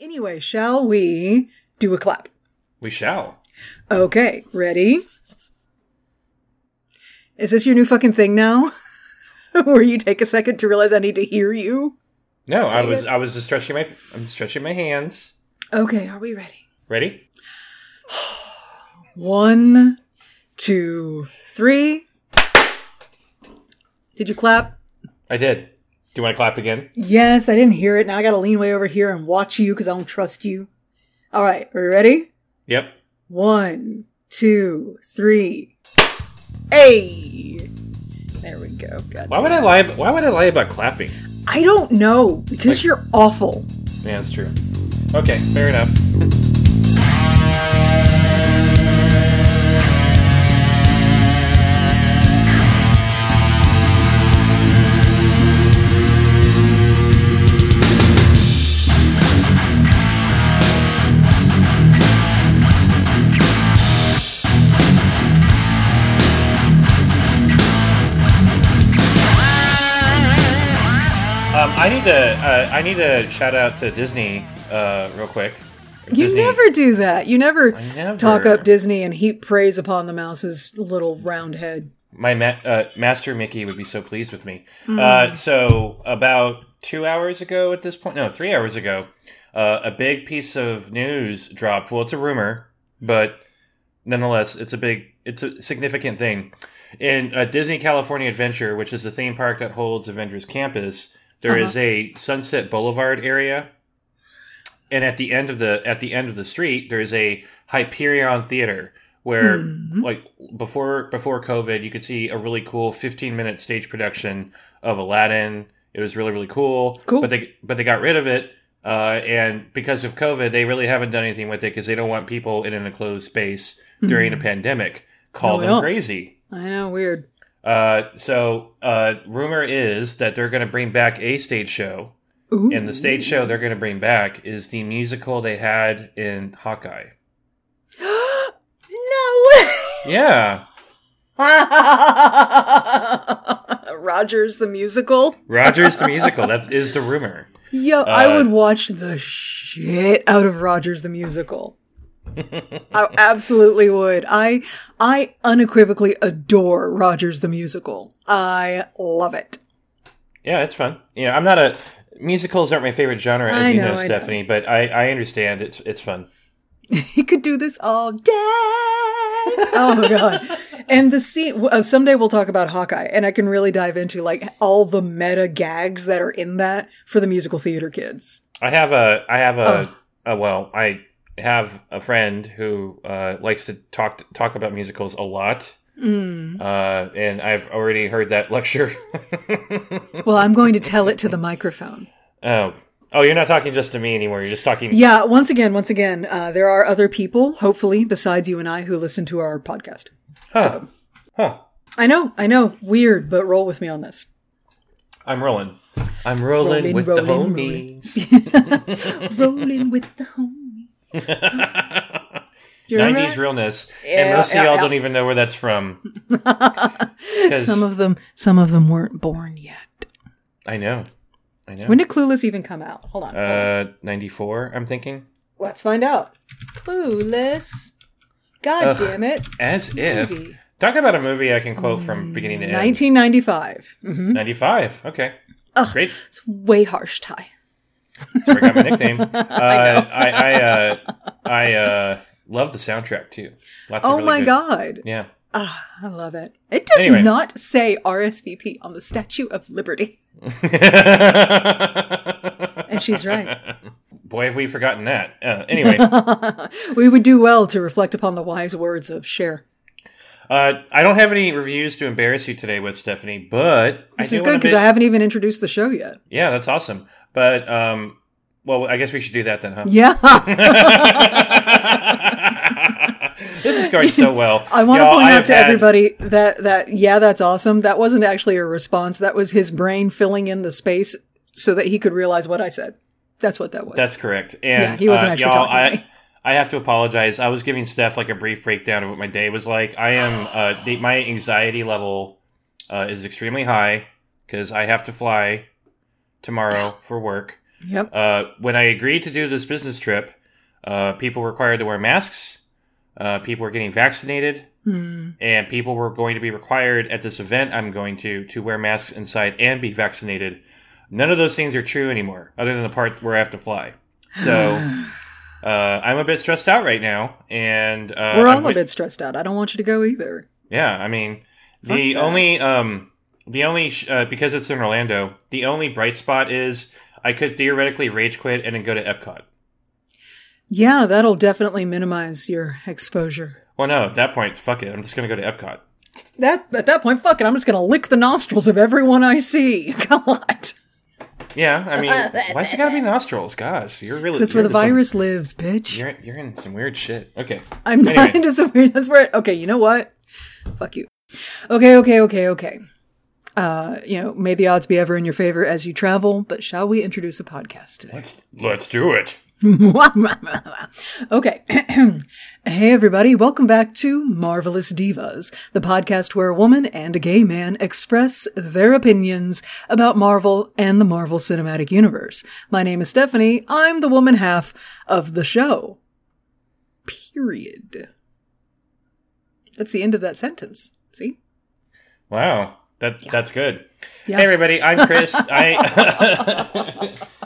Anyway, shall we do a clap? We shall. Okay, ready? Is this your new fucking thing now? Where you take a second to realize I need to hear you? No, I was it. I was just stretching my I'm stretching my hands. Okay, are we ready? Ready? One, two, three. Did you clap? I did. You want to clap again? Yes, I didn't hear it. Now I gotta lean way over here and watch you because I don't trust you. All right, are you ready? Yep. One, two, three. Hey! There we go. God. Why would I lie? Why would I lie about clapping? I don't know because you're awful. Yeah, that's true. Okay, fair enough. I need to uh, I need to shout out to Disney uh, real quick. You Disney- never do that. You never, never. talk up Disney and heap praise upon the mouse's little round head. My ma- uh, master Mickey would be so pleased with me. Uh, so about two hours ago, at this point, no, three hours ago, uh, a big piece of news dropped. Well, it's a rumor, but nonetheless, it's a big, it's a significant thing. In uh, Disney California Adventure, which is the theme park that holds Avengers Campus, there is Uh-huh. a Sunset Boulevard area, and at the end of the at the end of the street, there's a Hyperion Theater where, Mhm. like before before COVID, you could see a really cool 15 minute stage production of Aladdin. It was really really cool. Cool. But they but they got rid of it. Uh, and because of COVID, they really haven't done anything with it because they don't want people in an enclosed space during a pandemic. Call No, them crazy. I know, weird. Uh, so, uh, rumor is that they're going to bring back a stage show, Ooh. and the stage show they're going to bring back is the musical they had in Hawkeye. no Yeah! Rogers the musical. Rogers the musical. That is the rumor. Yo, I Uh, would watch the shit out of Rogers the musical. I absolutely would. I I unequivocally adore Rogers the musical. I love it. Yeah, it's fun. You know, I'm not a musicals aren't my favorite genre, as I you know, know, I know. Stephanie. But I, I understand it's it's fun. He could do this all day. oh my god! And the scene. Uh, someday we'll talk about Hawkeye, and I can really dive into like all the meta gags that are in that for the musical theater kids. I have a I have a, a well I have a friend who uh, likes to talk talk about musicals a lot. Mm. Uh, and I've already heard that lecture. Well, I'm going to tell it to the microphone. oh, oh, you're not talking just to me anymore. You're just talking. Yeah, once again, once again, uh, there are other people, hopefully, besides you and I, who listen to our podcast. Huh. Huh. I know, I know, weird, but roll with me on this. I'm rolling. I'm rolling, Rolling, with rolling, the rolling. homies. Rolling with the homie. Do you remember 90s realness. Yeah, and most of y'all yeah. don't even know where that's from. Some of them, some of them weren't born yet. I know. I know. When did Clueless even come out? Hold on. uh, 94, I'm thinking. Let's find out. Clueless. God Ugh. damn it. As if. Movie. Talk about a movie I can quote from beginning to end. 1995. hmm 95. Okay. Ugh. Great. It's way harsh, Ty. That's where I got my nickname. Uh, I I uh, I uh, love the soundtrack too. Lots of Oh really my good- god. Yeah. Ah, I love it. It does Anyway. not say RSVP on the Statue of Liberty. And she's right. Boy, have we forgotten that. Uh, anyway, we would do well to reflect upon the wise words of Cher. Uh, I don't have any reviews to embarrass you today with Stephanie, but I Which is good because I haven't even introduced the show yet. Yeah, that's awesome. But um, well, I guess we should do that then, huh? Yeah. this is going so well. I want to point out to had- everybody that that yeah, that's awesome. That wasn't actually a response. That was his brain filling in the space so that he could realize what I said. That's what that was. That's correct. And Yeah, he wasn't uh, actually talking I. I have to apologize. I was giving Steph like a brief breakdown of what my day was like. I am uh, the, my anxiety level uh, is extremely high because I have to fly tomorrow for work. Yep. Uh, when I agreed to do this business trip, uh, people were required to wear masks. Uh, people were getting vaccinated, Hmm. and people were going to be required at this event. I'm going to to wear masks inside and be vaccinated. None of those things are true anymore, other than the part where I have to fly. So uh, I'm a bit stressed out right now, and uh, We're all I'm a bit stressed out. I don't want you to go either. Yeah, I mean, Fuck the that. only um, the only sh- uh, because it's in Orlando, the only bright spot is I could theoretically rage quit and then go to Epcot. Yeah, that'll definitely minimize your exposure. Well, no, at that point, fuck it. I'm just gonna go to Epcot. That at that point, fuck it. I'm just gonna lick the nostrils of everyone I see. Come on, Yeah, I mean, why's it gotta be nostrils? Gosh, you're really that's you're where the into some- virus lives, bitch. you're you're in some weird shit. Okay, I'm not Anyway. into some weird. That's where. Okay, you know what? Fuck you. Okay, okay, okay, okay. Uh, you know, may the odds be ever in your favor as you travel. But shall we introduce a podcast today? let's let's do it. okay. hey, everybody. Welcome back to Marvelous Divas, the podcast where a woman and a gay man express their opinions about Marvel and the Marvel Cinematic Universe. My name is Stephanie. I'm the woman half of the show. Period. That's the end of that sentence. See? Wow, that that's good. Yeah. Hey everybody, I'm Chris. I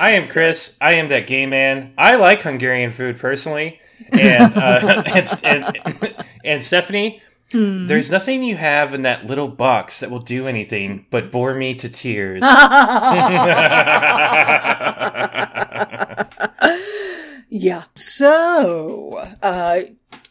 I am Chris. I am that gay man. I like Hungarian food personally, and uh, and, and, and Stephanie. There's nothing you have in that little box that will do anything but bore me to tears. Yeah. So, uh,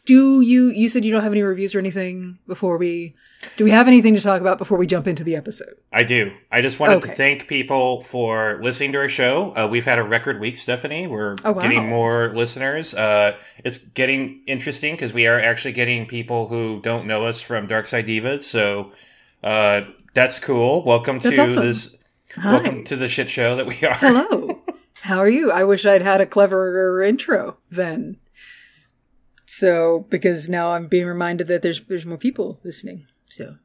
do you, you said you don't have any reviews or anything before we, do we have anything to talk about before we jump into the episode? I do. I just wanted Okay. to thank people for listening to our show. Uh, we've had a record week, Stephanie. We're Oh, wow. getting more listeners. Uh, it's getting interesting because we are actually getting people who don't know us from Dark Side Divas. So uh, that's cool. Welcome to awesome. this. Hi. Welcome to the shit show that we are. Hello. How are you? I wish I'd had a cleverer intro then. So, because now I'm being reminded that there's, there's more people listening. So,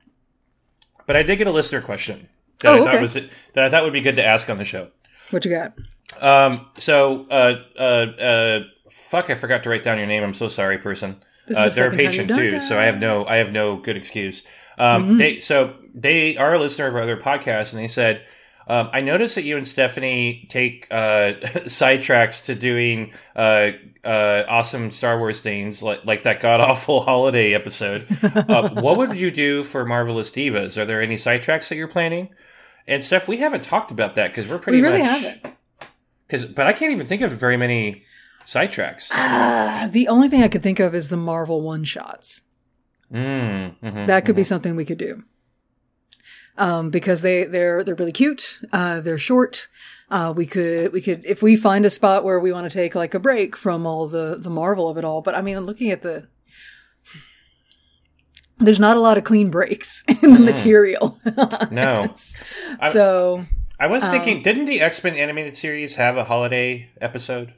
But I did get a listener question that Oh, I thought okay. was that I thought would be good to ask on the show. what you got? Um, so, uh, uh, uh, fuck, I forgot to write down your name. I'm so sorry, person. This is Uh, the they're a second time patient you've done too, that. so I have no, I have no good excuse. Um, Mm-hmm. they, so they are a listener of our other podcast, and they said, um, I noticed that you and Stephanie take uh, sidetracks to doing uh, uh, awesome Star Wars things, like like that god awful holiday episode. uh, what would you do for Marvelous Divas? Are there any sidetracks that you're planning? And Steph, we haven't talked about that because we're pretty We really much haven't. because, but I can't even think of very many sidetracks. Ah, the only thing I could think of is the Marvel one shots. Mm, mhm, That could be mhm. something we could do. Um, because they, they're, they're really cute. Uh, they're short. Uh, we could, we could, if we find a spot where we want to take like a break from all the, the Marvel of it all. But I mean, looking at the, there's not a lot of clean breaks in the material. No, I- so I was thinking, Um, didn't the X Men animated series have a holiday episode?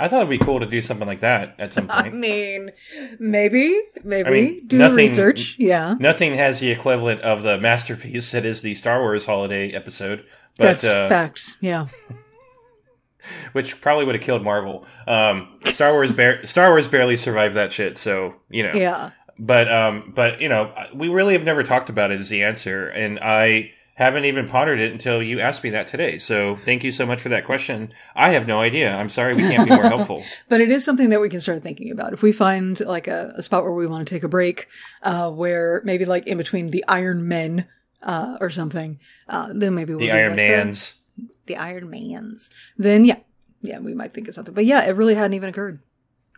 I thought it'd be cool to do something like that at some point. I mean, maybe, maybe I mean, do nothing- research. Yeah. Nothing has the equivalent of the masterpiece that is the Star Wars holiday episode, but That's uh, facts. Yeah. which probably would have killed Marvel. Um, Star Wars, bar- Star Wars barely survived that shit, so you know. Yeah. But um, but you know, we really have never talked about it as the answer, and I haven't even pondered it until you asked me that today. So thank you so much for that question. I have no idea. I'm sorry we can't be more helpful. But it is something that we can start thinking about. If we find like a, a spot where we want to take a break, uh, where maybe like in between the Iron Men, uh, or something, uh, then maybe we'll The do Iron like Mans. The, the Iron Mans. Then yeah, yeah, we might think of something. But yeah, it really hadn't even occurred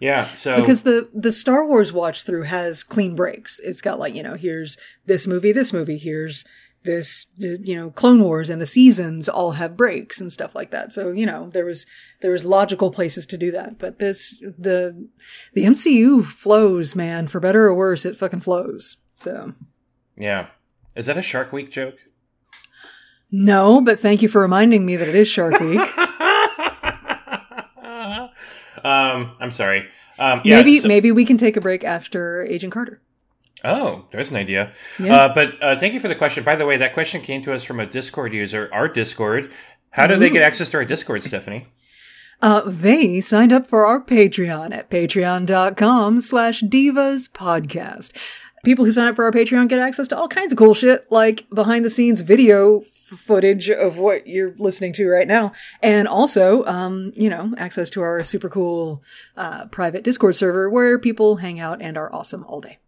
Yeah. So because the the Star Wars watch through has clean breaks. It's got like you know here's this movie, this movie, here's this you know Clone Wars and the seasons all have breaks and stuff like that. So you know there was there was logical places to do that. But this the the MCU flows, man, for better or worse, it fucking flows. So yeah, is that a Shark Week joke? no, but thank you for reminding me that it is Shark Week. um, I'm sorry. Um, yeah, maybe so- maybe we can take a break after Agent Carter. Oh, there's an idea. Yeah. Uh, but uh, thank you for the question. By the way, that question came to us from a Discord user, our Discord, How do they get access to our Discord, Stephanie? Uh, they signed up for our Patreon at patreon.com slash divas podcast. People who sign up for our Patreon get access to all kinds of cool shit, like behind the scenes video footage of what you're listening to right now. And also, um, you know, access to our super cool, uh, private Discord server where people hang out and are awesome all day.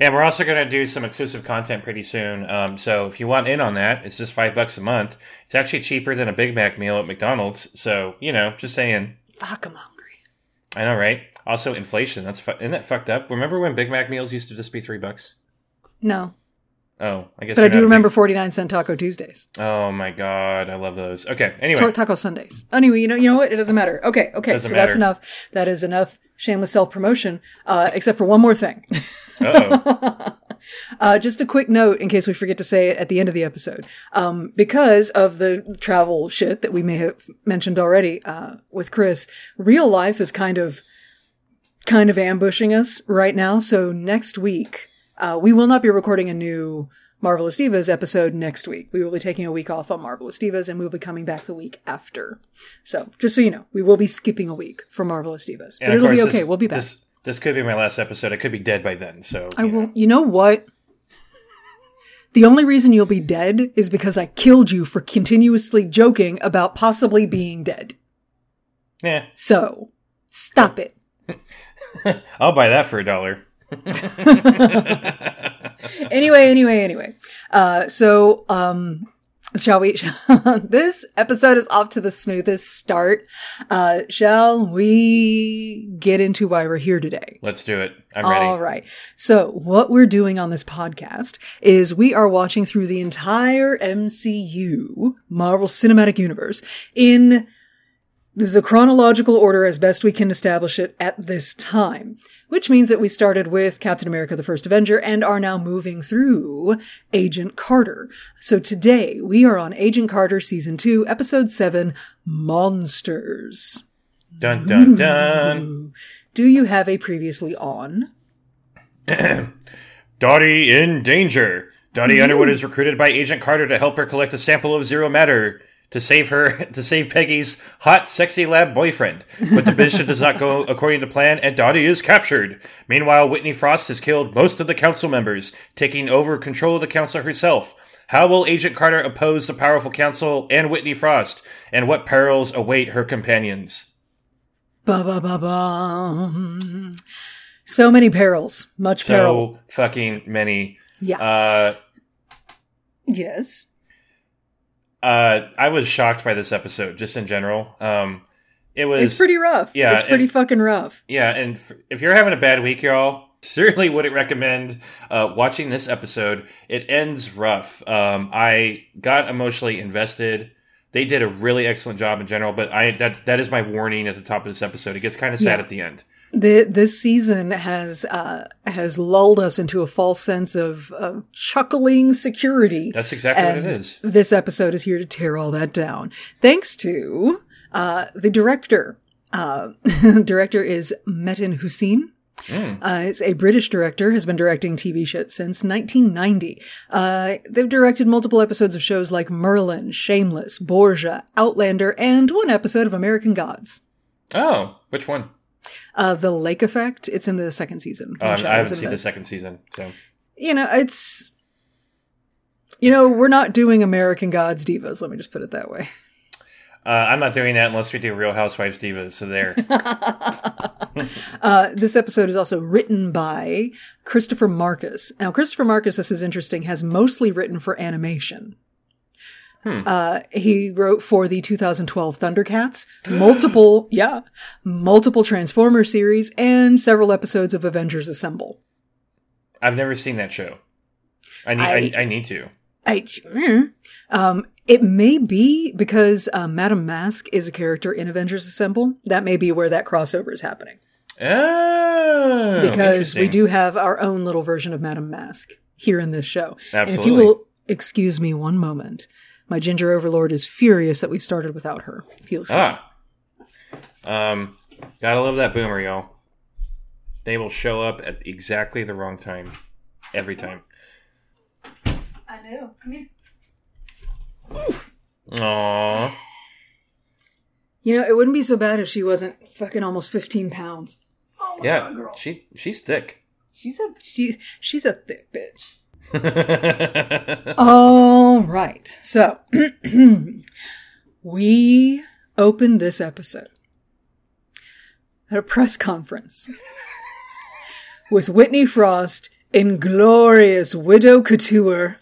And we're also going to do some exclusive content pretty soon. Um, so if you want in on that, it's just five bucks a month. It's actually cheaper than a Big Mac meal at McDonald's. So you know, just saying. Fuck, I'm hungry. I know, right? Also, inflation. That's fu- isn't that fucked up? Remember when Big Mac meals used to just be three bucks? No, Oh, I guess. but I do remember big- 49 cent Taco Tuesdays. oh my god, I love those. Okay. Anyway, Taco Sundays. Anyway, you know, you know what? It doesn't matter. Okay, okay. Doesn't so that's enough. That is enough shameless self promotion. Uh, except for one more thing. Uh, just a quick note in case we forget to say it at the end of the episode. Um, because of the travel shit that we may have mentioned already, uh, with Chris, real life is kind of, kind of ambushing us right now. So next week, uh, we will not be recording a new Marvelous Divas episode next week. We will be taking a week off on Marvelous Divas and we'll be coming back the week after. So just so you know, we will be skipping a week for Marvelous Divas, but it'll be okay. this- we'll be back. This, this could be my last episode. I could be dead by then. So I know. will. You know what? The only reason you'll be dead is because I killed you for continuously joking about possibly being dead. Yeah, So, stop it. I'll buy that for a dollar. Anyway, anyway, anyway. Uh, so, um, shall we? this episode is off to the smoothest start. Uh, shall we get into why we're here today? Let's do it. I'm ready. All right. So what we're doing on this podcast is we are watching through the entire MCU, Marvel Cinematic Universe, in the chronological order as best we can establish it at this time, which means that we started with Captain America the First Avenger and are now moving through Agent Carter. So today we are on Agent Carter Season 2, Episode 7, Monsters. Dun dun dun. Do you have a previously on? Dottie in danger. Dottie Underwood is recruited by Agent Carter to help her collect a sample of zero matter to save her to save Peggy's hot, sexy lab boyfriend. But the mission does not go according to plan, and Dottie is captured. Meanwhile, Whitney Frost has killed most of the council members, taking over control of the council herself. How will Agent Carter oppose the powerful council and Whitney Frost? And what perils await her companions? Ba ba ba ba. So many perils. Much peril. So fucking many. Yeah. Uh, yes. Uh, I was shocked by this episode, just in general. Um, it was It's pretty rough. yeah, It's pretty and- fucking rough. yeah, and f- if you're having a bad week, y'all, certainly wouldn't recommend uh, watching this episode. It ends rough. Um, I got emotionally invested. They did a really excellent job in general, but I that that is my warning at the top of this episode. It gets kind of sad Yeah. at the end. The, this season has uh, has lulled us into a false sense of, of chuckling security. That's exactly what it is. This episode is here to tear all that down. Thanks to uh, the director. Uh, director is Metin Hüseyin. Mm. Uh, it's a British director, has been directing TV shit since 1990. Uh, they've directed multiple episodes of shows like Merlin, Shameless, Borgia, Outlander, and one episode of American Gods. Oh, which one? Uh, the Lake Effect, it's in the second season. Oh, I haven't seen the second season, so You know, it's, you know, we're not doing American Gods divas. Let me just put it that way. uh, I'm not doing that unless we do Real Housewives Divas. So there. Uh, this episode is also written by Christopher Marcus. Now, Christopher Marcus, this is interesting, has mostly written for animation. Hmm. Uh, he wrote for the 2012 Thundercats, multiple, yeah, multiple Transformer series, and several episodes of Avengers Assemble. I've never seen that show. I need. I- I, I need to. I, mm. um, it may be because uh, Madame Masque is a character in Avengers Assemble. That may be where that crossover is happening. Oh, because we do have our own little version of Madame Masque here in this show. And if you will excuse me one moment, my ginger overlord is furious that we've started without her. Feels Ah. Um, gotta love that boomer, y'all. They will show up at exactly the wrong time. Every time. I know. Come here. Aww. You know, it wouldn't be so bad if she wasn't fucking almost 15 pounds. Oh my Yeah, god, girl. she she's thick. She's a she, she's a thick bitch. All right. So, we opened this episode at a press conference with Whitney Frost in glorious widow couture.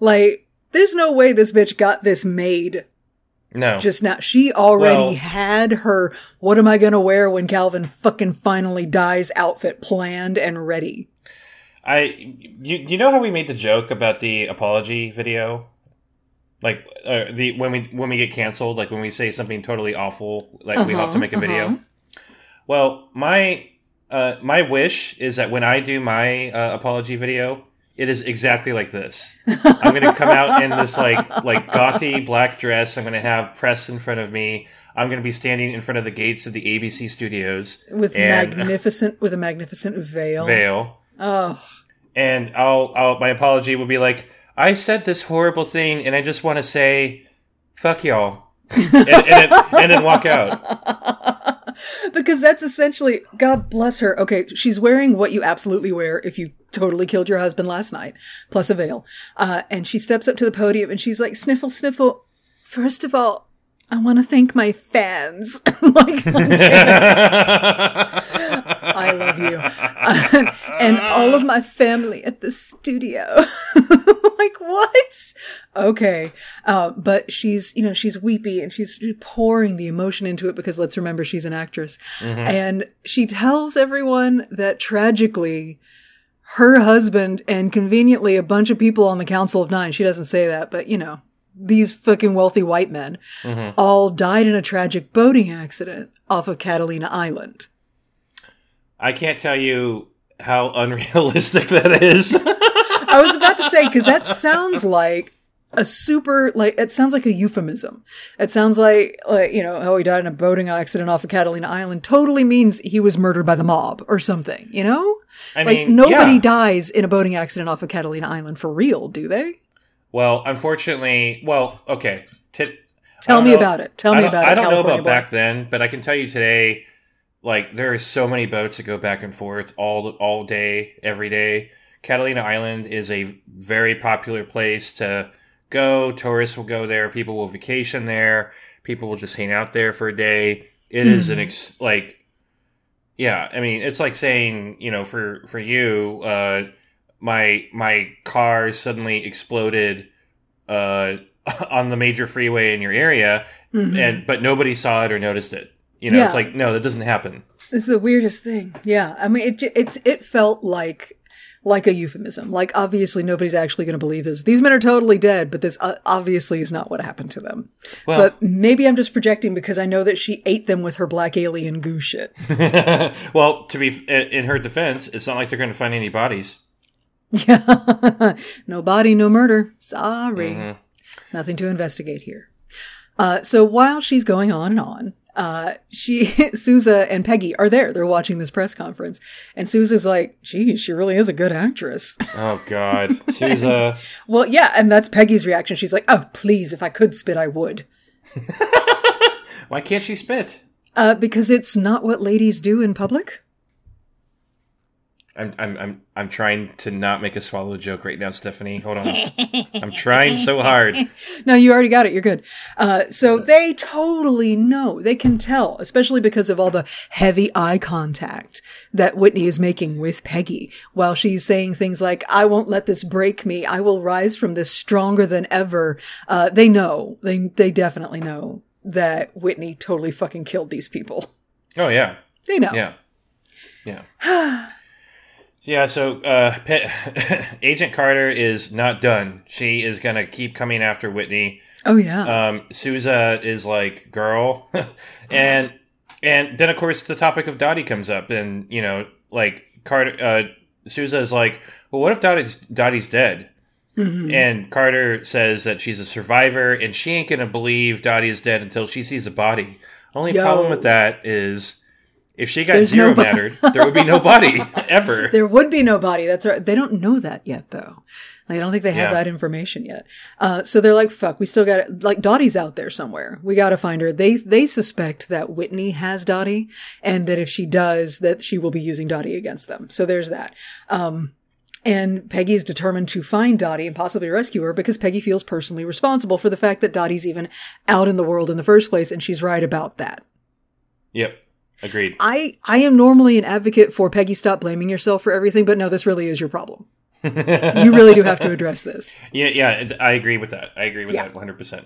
Like, there's no way this bitch got this made no. just now. She already Well- had her what am I gonna wear when Calvin fucking finally dies outfit planned and ready. I you you know how we made the joke about the apology video, like uh, the when we when we get canceled, like when we say something totally awful, like we have to Uh-huh, make a video. uh-huh. Well, my uh, my wish is that when I do my uh, apology video, it is exactly like this. I'm going to come out in this like like gothy black dress. I'm going to have press in front of me. I'm going to be standing in front of the gates of the ABC studios With and magnificent with a magnificent veil. veil. Oh. And I'll, I'll my apology will be like, I said this horrible thing, and I just want to say, fuck y'all, and, and, then, and then walk out. because that's essentially God bless her. Okay, she's wearing what you absolutely wear if you totally killed your husband last night, plus a veil. Uh, and she steps up to the podium and she's like, "Sniffle, sniffle. First of all, I want to thank my fans. like, I love you, and all of my family at the studio. like what? Okay, uh, but she's you know she's weepy and she's pouring the emotion into it because let's remember she's an actress, and she tells everyone that tragically. Her husband and conveniently a bunch of people on the Council of Nine, she doesn't say that, but you know, these fucking wealthy white men all died in a tragic boating accident off of Catalina Island. I can't tell you how unrealistic that is. I was about to say because that sounds like a super like it sounds like a euphemism. It sounds like like you know how he died in a boating accident off of Catalina Island totally means he was murdered by the mob or something. You know, I like mean, nobody yeah. dies in a boating accident off of Catalina Island for real, do they? Well, unfortunately, well, okay. T- Tell me know- about it. Tell me about it. I don't know about boy. back then, but I can tell you today, like there are so many boats that go back and forth all all day, every day. Catalina Island is a very popular place to go. Tourists will go there. People will vacation there. People will just hang out there for a day. It is an ex- like, yeah. I mean, it's like saying, you know, for for you, uh, my my car suddenly exploded uh, on the major freeway in your area, Mhm. and but nobody saw it or noticed it. You know, it's like no, that doesn't happen. This is the weirdest thing. Yeah, I mean, it it's it felt like like a euphemism. Like obviously nobody's actually going to believe this. These men are totally dead, but this uh, obviously is not what happened to them. Well, but maybe I'm just projecting because I know that she ate them with her black alien goo shit. well, to be f- in her defense, it's not like they're going to find any bodies. Yeah, no body, no murder. Sorry, Mhm. nothing to investigate here. Uh, so while she's going on and on, uh, she, Sousa and Peggy are there. They're watching this press conference. And Sousa's like, geez, she really is a good actress. Oh God, Sousa. Well, yeah, and that's Peggy's reaction. She's like, "Oh, please, if I could spit, I would." Why can't she spit? Uh, because it's not what ladies do in public. I'm I'm I'm I'm trying to not make a swallow joke right now, Stephanie. Hold on. I'm trying so hard. No, you already got it. You're good. Uh, so they totally know. They can tell, especially because of all the heavy eye contact that Whitney is making with Peggy while she's saying things like, I won't let this break me. I will rise from this stronger than ever. Uh, they know. They, they definitely know that Whitney totally fucking killed these people. Oh yeah, They know. yeah, yeah. Yeah, so uh, Pe- Agent Carter is not done. She is gonna keep coming after Whitney. Oh, yeah. Um, Sousa is like, "Girl," and and then of course the topic of Dottie comes up, and you know, like Carter, uh, Sousa is like, "Well, what if Dottie's Dottie's dead?" Mhm. And Carter says that she's a survivor, and she ain't gonna believe Dottie is dead until she sees a body. Only Yo. problem with that is If she got There's zero no bo- matter, there would be no body ever. There would be no body. That's right. They don't know that yet, though. Like, I don't think they have Yeah. that information yet. Uh, so they're like, "Fuck, we still got it." Like Dottie's out there somewhere. We got to find her. They they suspect that Whitney has Dottie, and that if she does, that she will be using Dottie against them. So there's that. Um, and Peggy is determined to find Dottie and possibly rescue her because Peggy feels personally responsible for the fact that Dottie's even out in the world in the first place, and she's right about that. Yep, agreed. I I am normally an advocate for Peggy stop blaming yourself for everything, but no, this really is your problem. you really do have to address this. Yeah, yeah, I agree with that. I agree with Yeah. that 100%.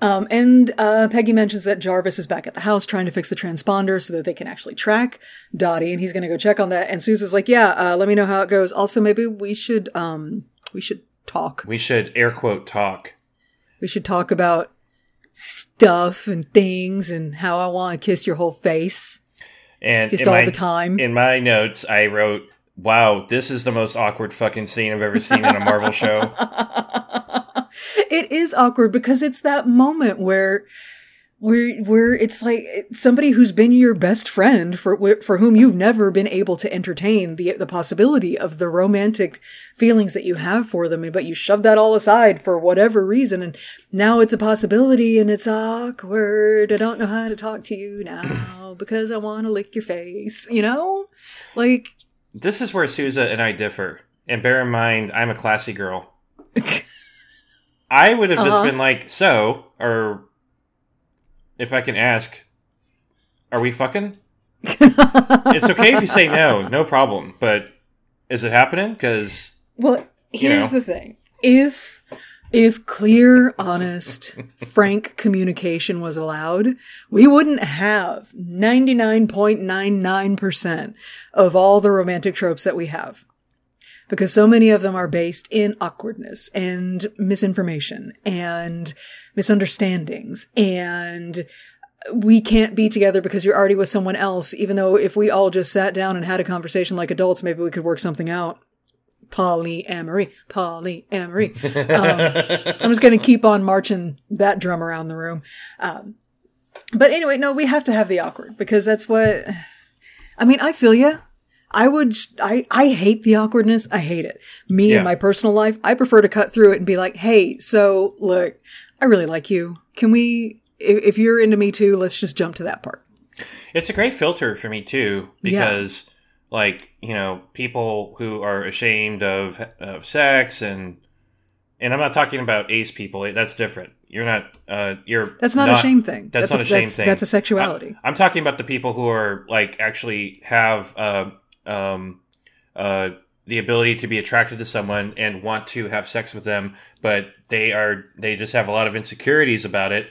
Um, and uh, Peggy mentions that Jarvis is back at the house trying to fix the transponder so that they can actually track Dottie, and he's going to go check on that. And Sousa's like, "Yeah, uh, let me know how it goes. Also, maybe we should um we should talk. We should air quote talk. We should talk about stuff and things and how I want to kiss your whole face And just all my, the time." In my notes, I wrote, "Wow, this is the most awkward fucking scene I've ever seen in a Marvel show." it is awkward because it's that moment where where where it's like somebody who's been your best friend for for whom you've never been able to entertain the the possibility of the romantic feelings that you have for them but you shove that all aside for whatever reason and now it's a possibility and it's awkward I don't know how to talk to you now because I want to lick your face you know like This is where Sousa and I differ. And bear in mind, I'm a classy girl. I would have just Uh-huh. been like, so, or if I can ask, are we fucking? it's okay if you say no, no problem. But is it happening? Because Well, You here's know. the thing. If if clear, honest, frank communication was allowed, we wouldn't have 99.99% of all the romantic tropes that we have. Because so many of them are based in awkwardness and misinformation and misunderstandings and we can't be together because you're already with someone else, even though if we all just sat down and had a conversation like adults, maybe we could work something out polyamory, polyamory. Um, I'm just going to keep on marching that drum around the room. Um, but anyway, no, we have to have the awkward because that's what. I mean, I feel you. I would. I I hate the awkwardness. I hate it. Me Yeah. in my personal life, I prefer to cut through it and be like, "Hey, so look, I really like you. Can we? If, if you're into me too, let's just jump to that part." It's a great filter for me too, Yeah. because like you know people who are ashamed of of sex and and I'm not talking about ace people. That's different. You're not. Uh, you're. That's not, a shame thing. That's, not a shame that's, thing. That's a sexuality. I'm talking about the people who are like actually have uh, um, uh, the ability to be attracted to someone and want to have sex with them, but they are they just have a lot of insecurities about it.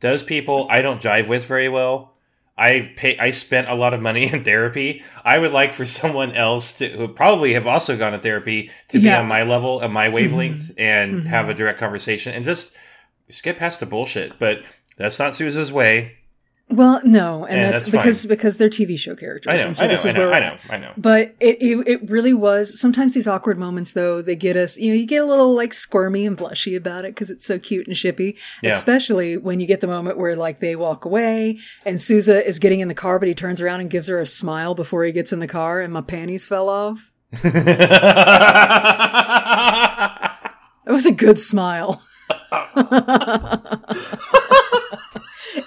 Those people I don't jive with very well. I pay. I spent a lot of money in therapy. I would like for someone else to who probably have also gone to therapy to be on my level, on my wavelength, and Mhm. have a direct conversation and just skip past the bullshit. But that's not Sousa's way. Well, no, and Yeah, that's, that's because fine. because they're TV show characters. I know. and so I know. this is where know. we're I know. I know. But it, it it really was. Sometimes these awkward moments, though, they get us. You know, you get a little like squirmy and blushy about it because it's so cute and shippy. Yeah. Especially when you get the moment where like they walk away and Sousa is getting in the car, but he turns around and gives her a smile before he gets in the car, and my panties fell off. It was a good smile.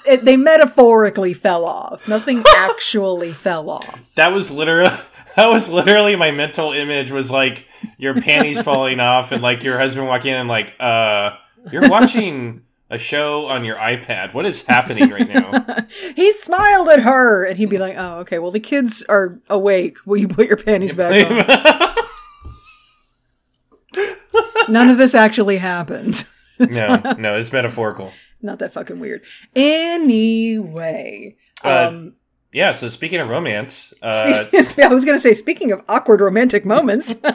it, they metaphorically fell off. Nothing actually fell off. that was literally that was literally my mental image was like your panties falling off and like your husband walking in and like uh you're watching a show on your iPad. What is happening right now? he smiled at her, and he'd be like, "Oh, okay. Well, the kids are awake. Will you put your panties back on?" None of this actually happened. no, no, it's metaphorical. Not that fucking weird. Anyway, Uh, um, Yeah, so speaking of romance, uh, I was going to say, speaking of awkward romantic moments, uh,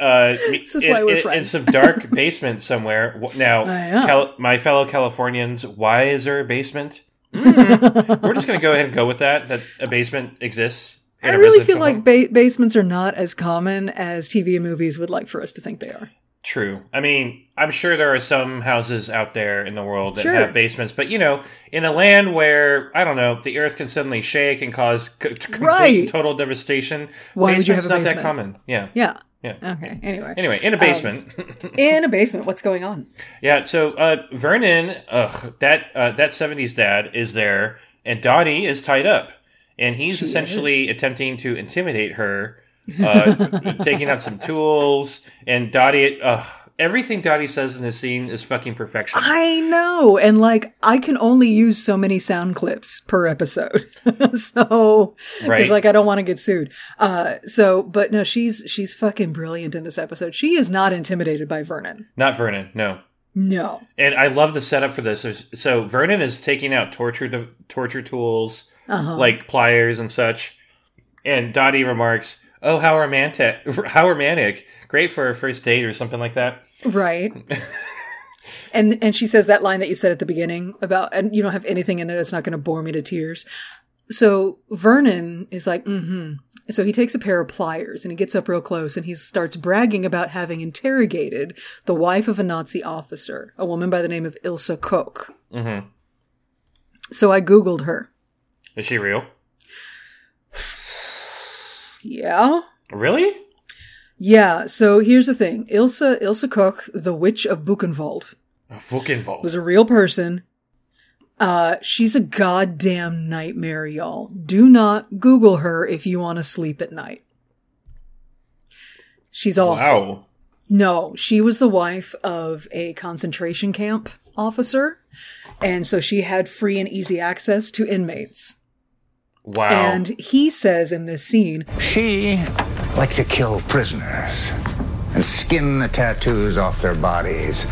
uh, This is in, why we're in- in some dark basement somewhere. Now. Cal- my fellow Californians, why is there a basement? Mm. We're just going to go ahead and go with that. That a basement exists. I really feel residential like ba- basements are not as common as TV and movies would like for us to think they are. True. I mean, I'm sure there are some houses out there in the world that Sure. have basements, but you know, in a land where I don't know, the earth can suddenly shake and cause c- complete Right. total devastation. Why would you have a not that common. Yeah. Yeah. Yeah. Okay. Anyway. Anyway, in a basement. In a basement. What's going on? yeah. So uh, Vernon, ugh, that uh, that '70s dad is there, and Dottie is tied up, and he's She essentially is. attempting to intimidate her, uh, taking out some tools, and Dottie. Uh, everything Dottie says in this scene is fucking perfection. I know. And like, I can only use so many sound clips per episode. so, Right. cause like, I don't want to get sued. Uh, so, but no, she's, she's fucking brilliant in this episode. She is not intimidated by Vernon. Not Vernon, no. No. And I love the setup for this. So Vernon is taking out torture de- torture tools Uh-huh. like pliers and such, and Dottie remarks, "Oh, how romantic! How romantic! Great for a first date or something like that." Right. and and she says that line that you said at the beginning about and you don't have anything in there that's not going to bore me to tears. So Vernon is like, mm-hmm. So he takes a pair of pliers and he gets up real close and he starts bragging about having interrogated the wife of a Nazi officer, a woman by the name of Ilsa Koch. hmm So I Googled her. Is she real? Yeah. Really? Yeah. So here's the thing. Ilsa, Ilsa Koch, the witch of Buchenwald, Vulcanvolt. was a real person. Uh, she's a goddamn nightmare, y'all. Do not Google her if you want to sleep at night. She's awful. Wow. No, she was the wife of a concentration camp officer. And so she had free and easy access to inmates. Wow. And he says in this scene, She liked to kill prisoners and skin the tattoos off their bodies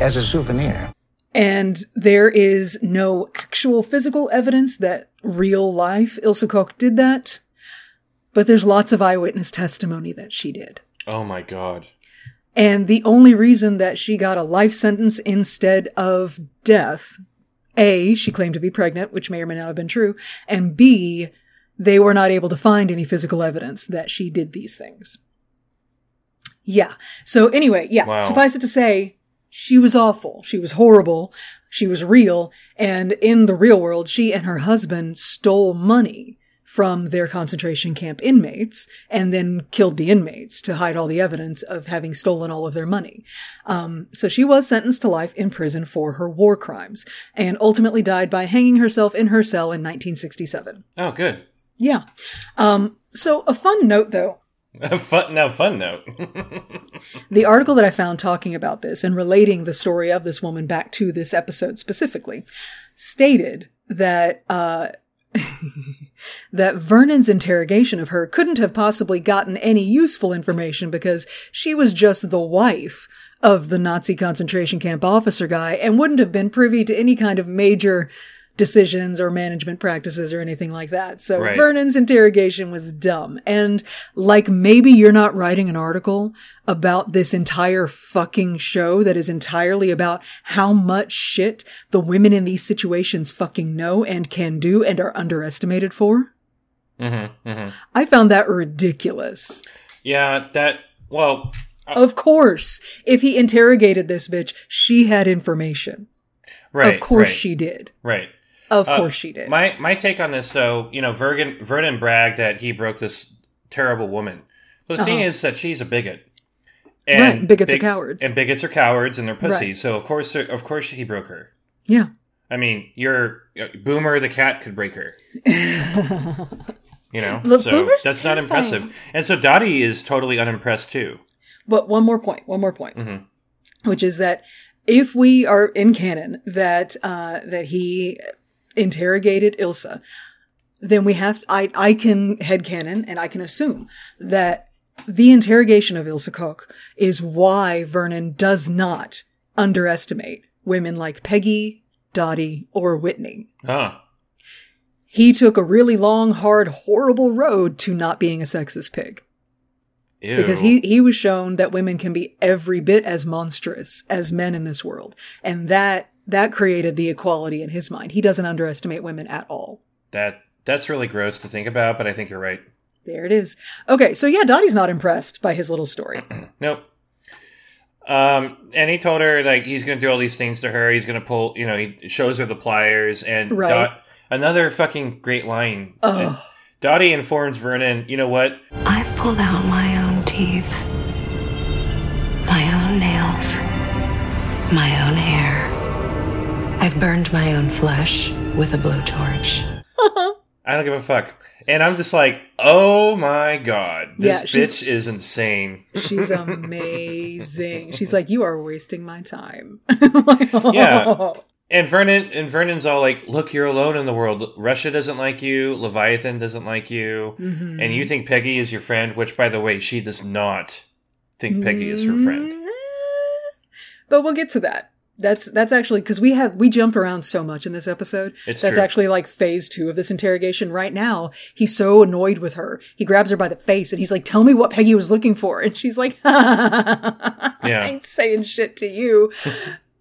as a souvenir. and there is no actual physical evidence that real life Ilse Koch did that, but there's lots of eyewitness testimony that she did. oh my god. And the only reason that she got a life sentence instead of death, A, she claimed to be pregnant, which may or may not have been true, and B, they were not able to find any physical evidence that she did these things. Yeah. So anyway, yeah, Wow. suffice it to say, she was awful. She was horrible. She was real. And in the real world, she and her husband stole money from their concentration camp inmates and then killed the inmates to hide all the evidence of having stolen all of their money. Um, so she was sentenced to life in prison for her war crimes and ultimately died by hanging herself in her cell in 1967. Oh, good. Yeah. Um, so a fun note though, fun now, fun note. The article that I found talking about this and relating the story of this woman back to this episode specifically stated that uh, that Vernon's interrogation of her couldn't have possibly gotten any useful information because she was just the wife of the Nazi concentration camp officer guy and wouldn't have been privy to any kind of major decisions or management practices or anything like that. So Right. Vernon's interrogation was dumb. And like maybe you're not writing an article about this entire fucking show that is entirely about how much shit the women in these situations fucking know and can do and are underestimated for. hmm hmm I found that ridiculous. Yeah, that. Well, Of course, if he interrogated this bitch, she had information. right. of course right, she did. Right. Of Uh, course she did. My my take on this, though, you know, Vernon Vernon bragged that he broke this terrible woman. But the thing is that she's a bigot. And Uh-huh. Right, bigots are cowards. And bigots are cowards, and they're pussies. Right. So of course, of course, he broke her. yeah. I mean, your Boomer the cat could break her. you know, so Boomer's that's not impressive. And so Dottie is totally unimpressed too. But one more point, one more point, Mhm. which is that if we are in canon that uh, that he interrogated Ilsa, then we have I I can head canon and I can assume that the interrogation of Ilsa Koch is why Vernon does not underestimate women like Peggy, Dottie, or Whitney. Ah, He took a really long, hard, horrible road to not being a sexist pig. ew. because he he was shown that women can be every bit as monstrous as men in this world and that that created the equality in his mind he doesn't underestimate women at all that that's really gross to think about, but I think you're right. there it is okay so yeah dottie's not impressed by his little story Nope. Um, and he told her like he's gonna do all these things to her. He's gonna pull, you know, he shows her the pliers and Right. Dot, another fucking great line. Ugh. Dottie informs Vernon, you know what? I've pulled out my own teeth, my own nails, my own hair. I've burned my own flesh with a blowtorch. I don't give a fuck. And I'm just like, oh my god, this Yeah, bitch is insane. She's amazing. She's like, you are wasting my time. Yeah. And Vernon and Vernon's all like, "Look, you're alone in the world. Russia doesn't like you. Leviathan doesn't like you, Mm-hmm. and you think Peggy is your friend. Which, by the way, she does not think Peggy is her friend. Mm, But we'll get to that. That's that's actually because we have we jump around so much in this episode. It's that's true. actually like phase two of this interrogation. Right now, he's so annoyed with her. He grabs her by the face and he's like, "Tell me what Peggy was looking for." And she's like, "I ain't saying shit to you."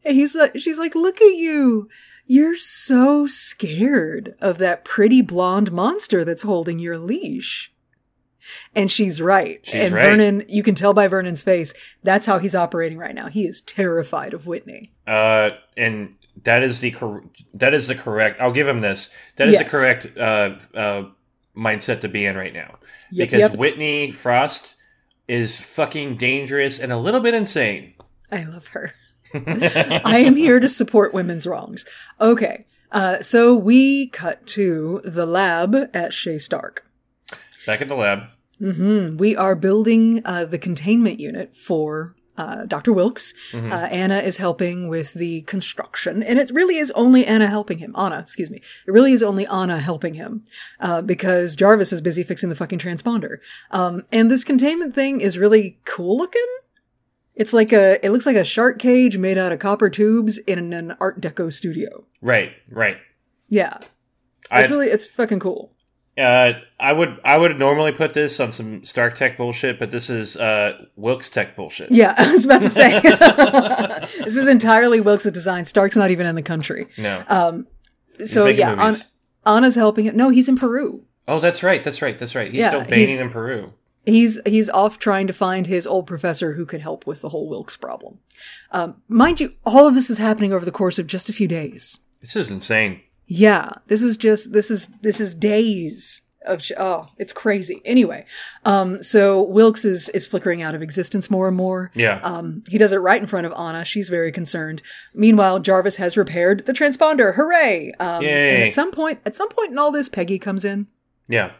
and he's like, "She's like, look at you." You're so scared of that pretty blonde monster that's holding your leash. And she's right. She's and right. Vernon, you can tell by Vernon's face, that's how he's operating right now. He is terrified of Whitney. Uh, and that is the cor- that is the correct. I'll give him this. That is Yes. the correct uh, uh, mindset to be in right now Yep, because yep. Whitney Frost is fucking dangerous and a little bit insane. I love her. I am here to support women's wrongs. Okay. Uh, so we cut to the lab at Chez Stark. Back at the lab. Hmm. We are building uh, the containment unit for uh, Dr. Wilkes. Uh, Ana is helping with the construction, and it really is only Ana helping him. Ana, excuse me. It really is only Ana helping him uh, because Jarvis is busy fixing the fucking transponder. Um, and this containment thing is really cool looking. It's like a, it looks like a shark cage made out of copper tubes in an Art Deco studio. Right, right. Yeah. It's I really, it's fucking cool. Uh, I would I would normally put this on some Stark Tech bullshit, but this is uh, Wilkes Tech bullshit. Yeah, I was about to say. this is entirely Wilkes' design. Stark's not even in the country. No. So yeah, An- Ana's helping him. No, he's in Peru. oh, that's right. That's right. That's right. He's Yeah, still baiting in Peru. He's he's off trying to find his old professor who could help with the whole Wilkes problem. Um, mind you, all of this is happening over the course of just a few days. This is insane. Yeah, this is just this is this is days of sh- oh, it's crazy. Anyway, um, so Wilkes is is flickering out of existence more and more. Yeah. Um, he does it right in front of Ana. She's very concerned. Meanwhile, Jarvis has repaired the transponder. Hooray! Um, Yay. and at some point, at some point in all this, Peggy comes in. yeah.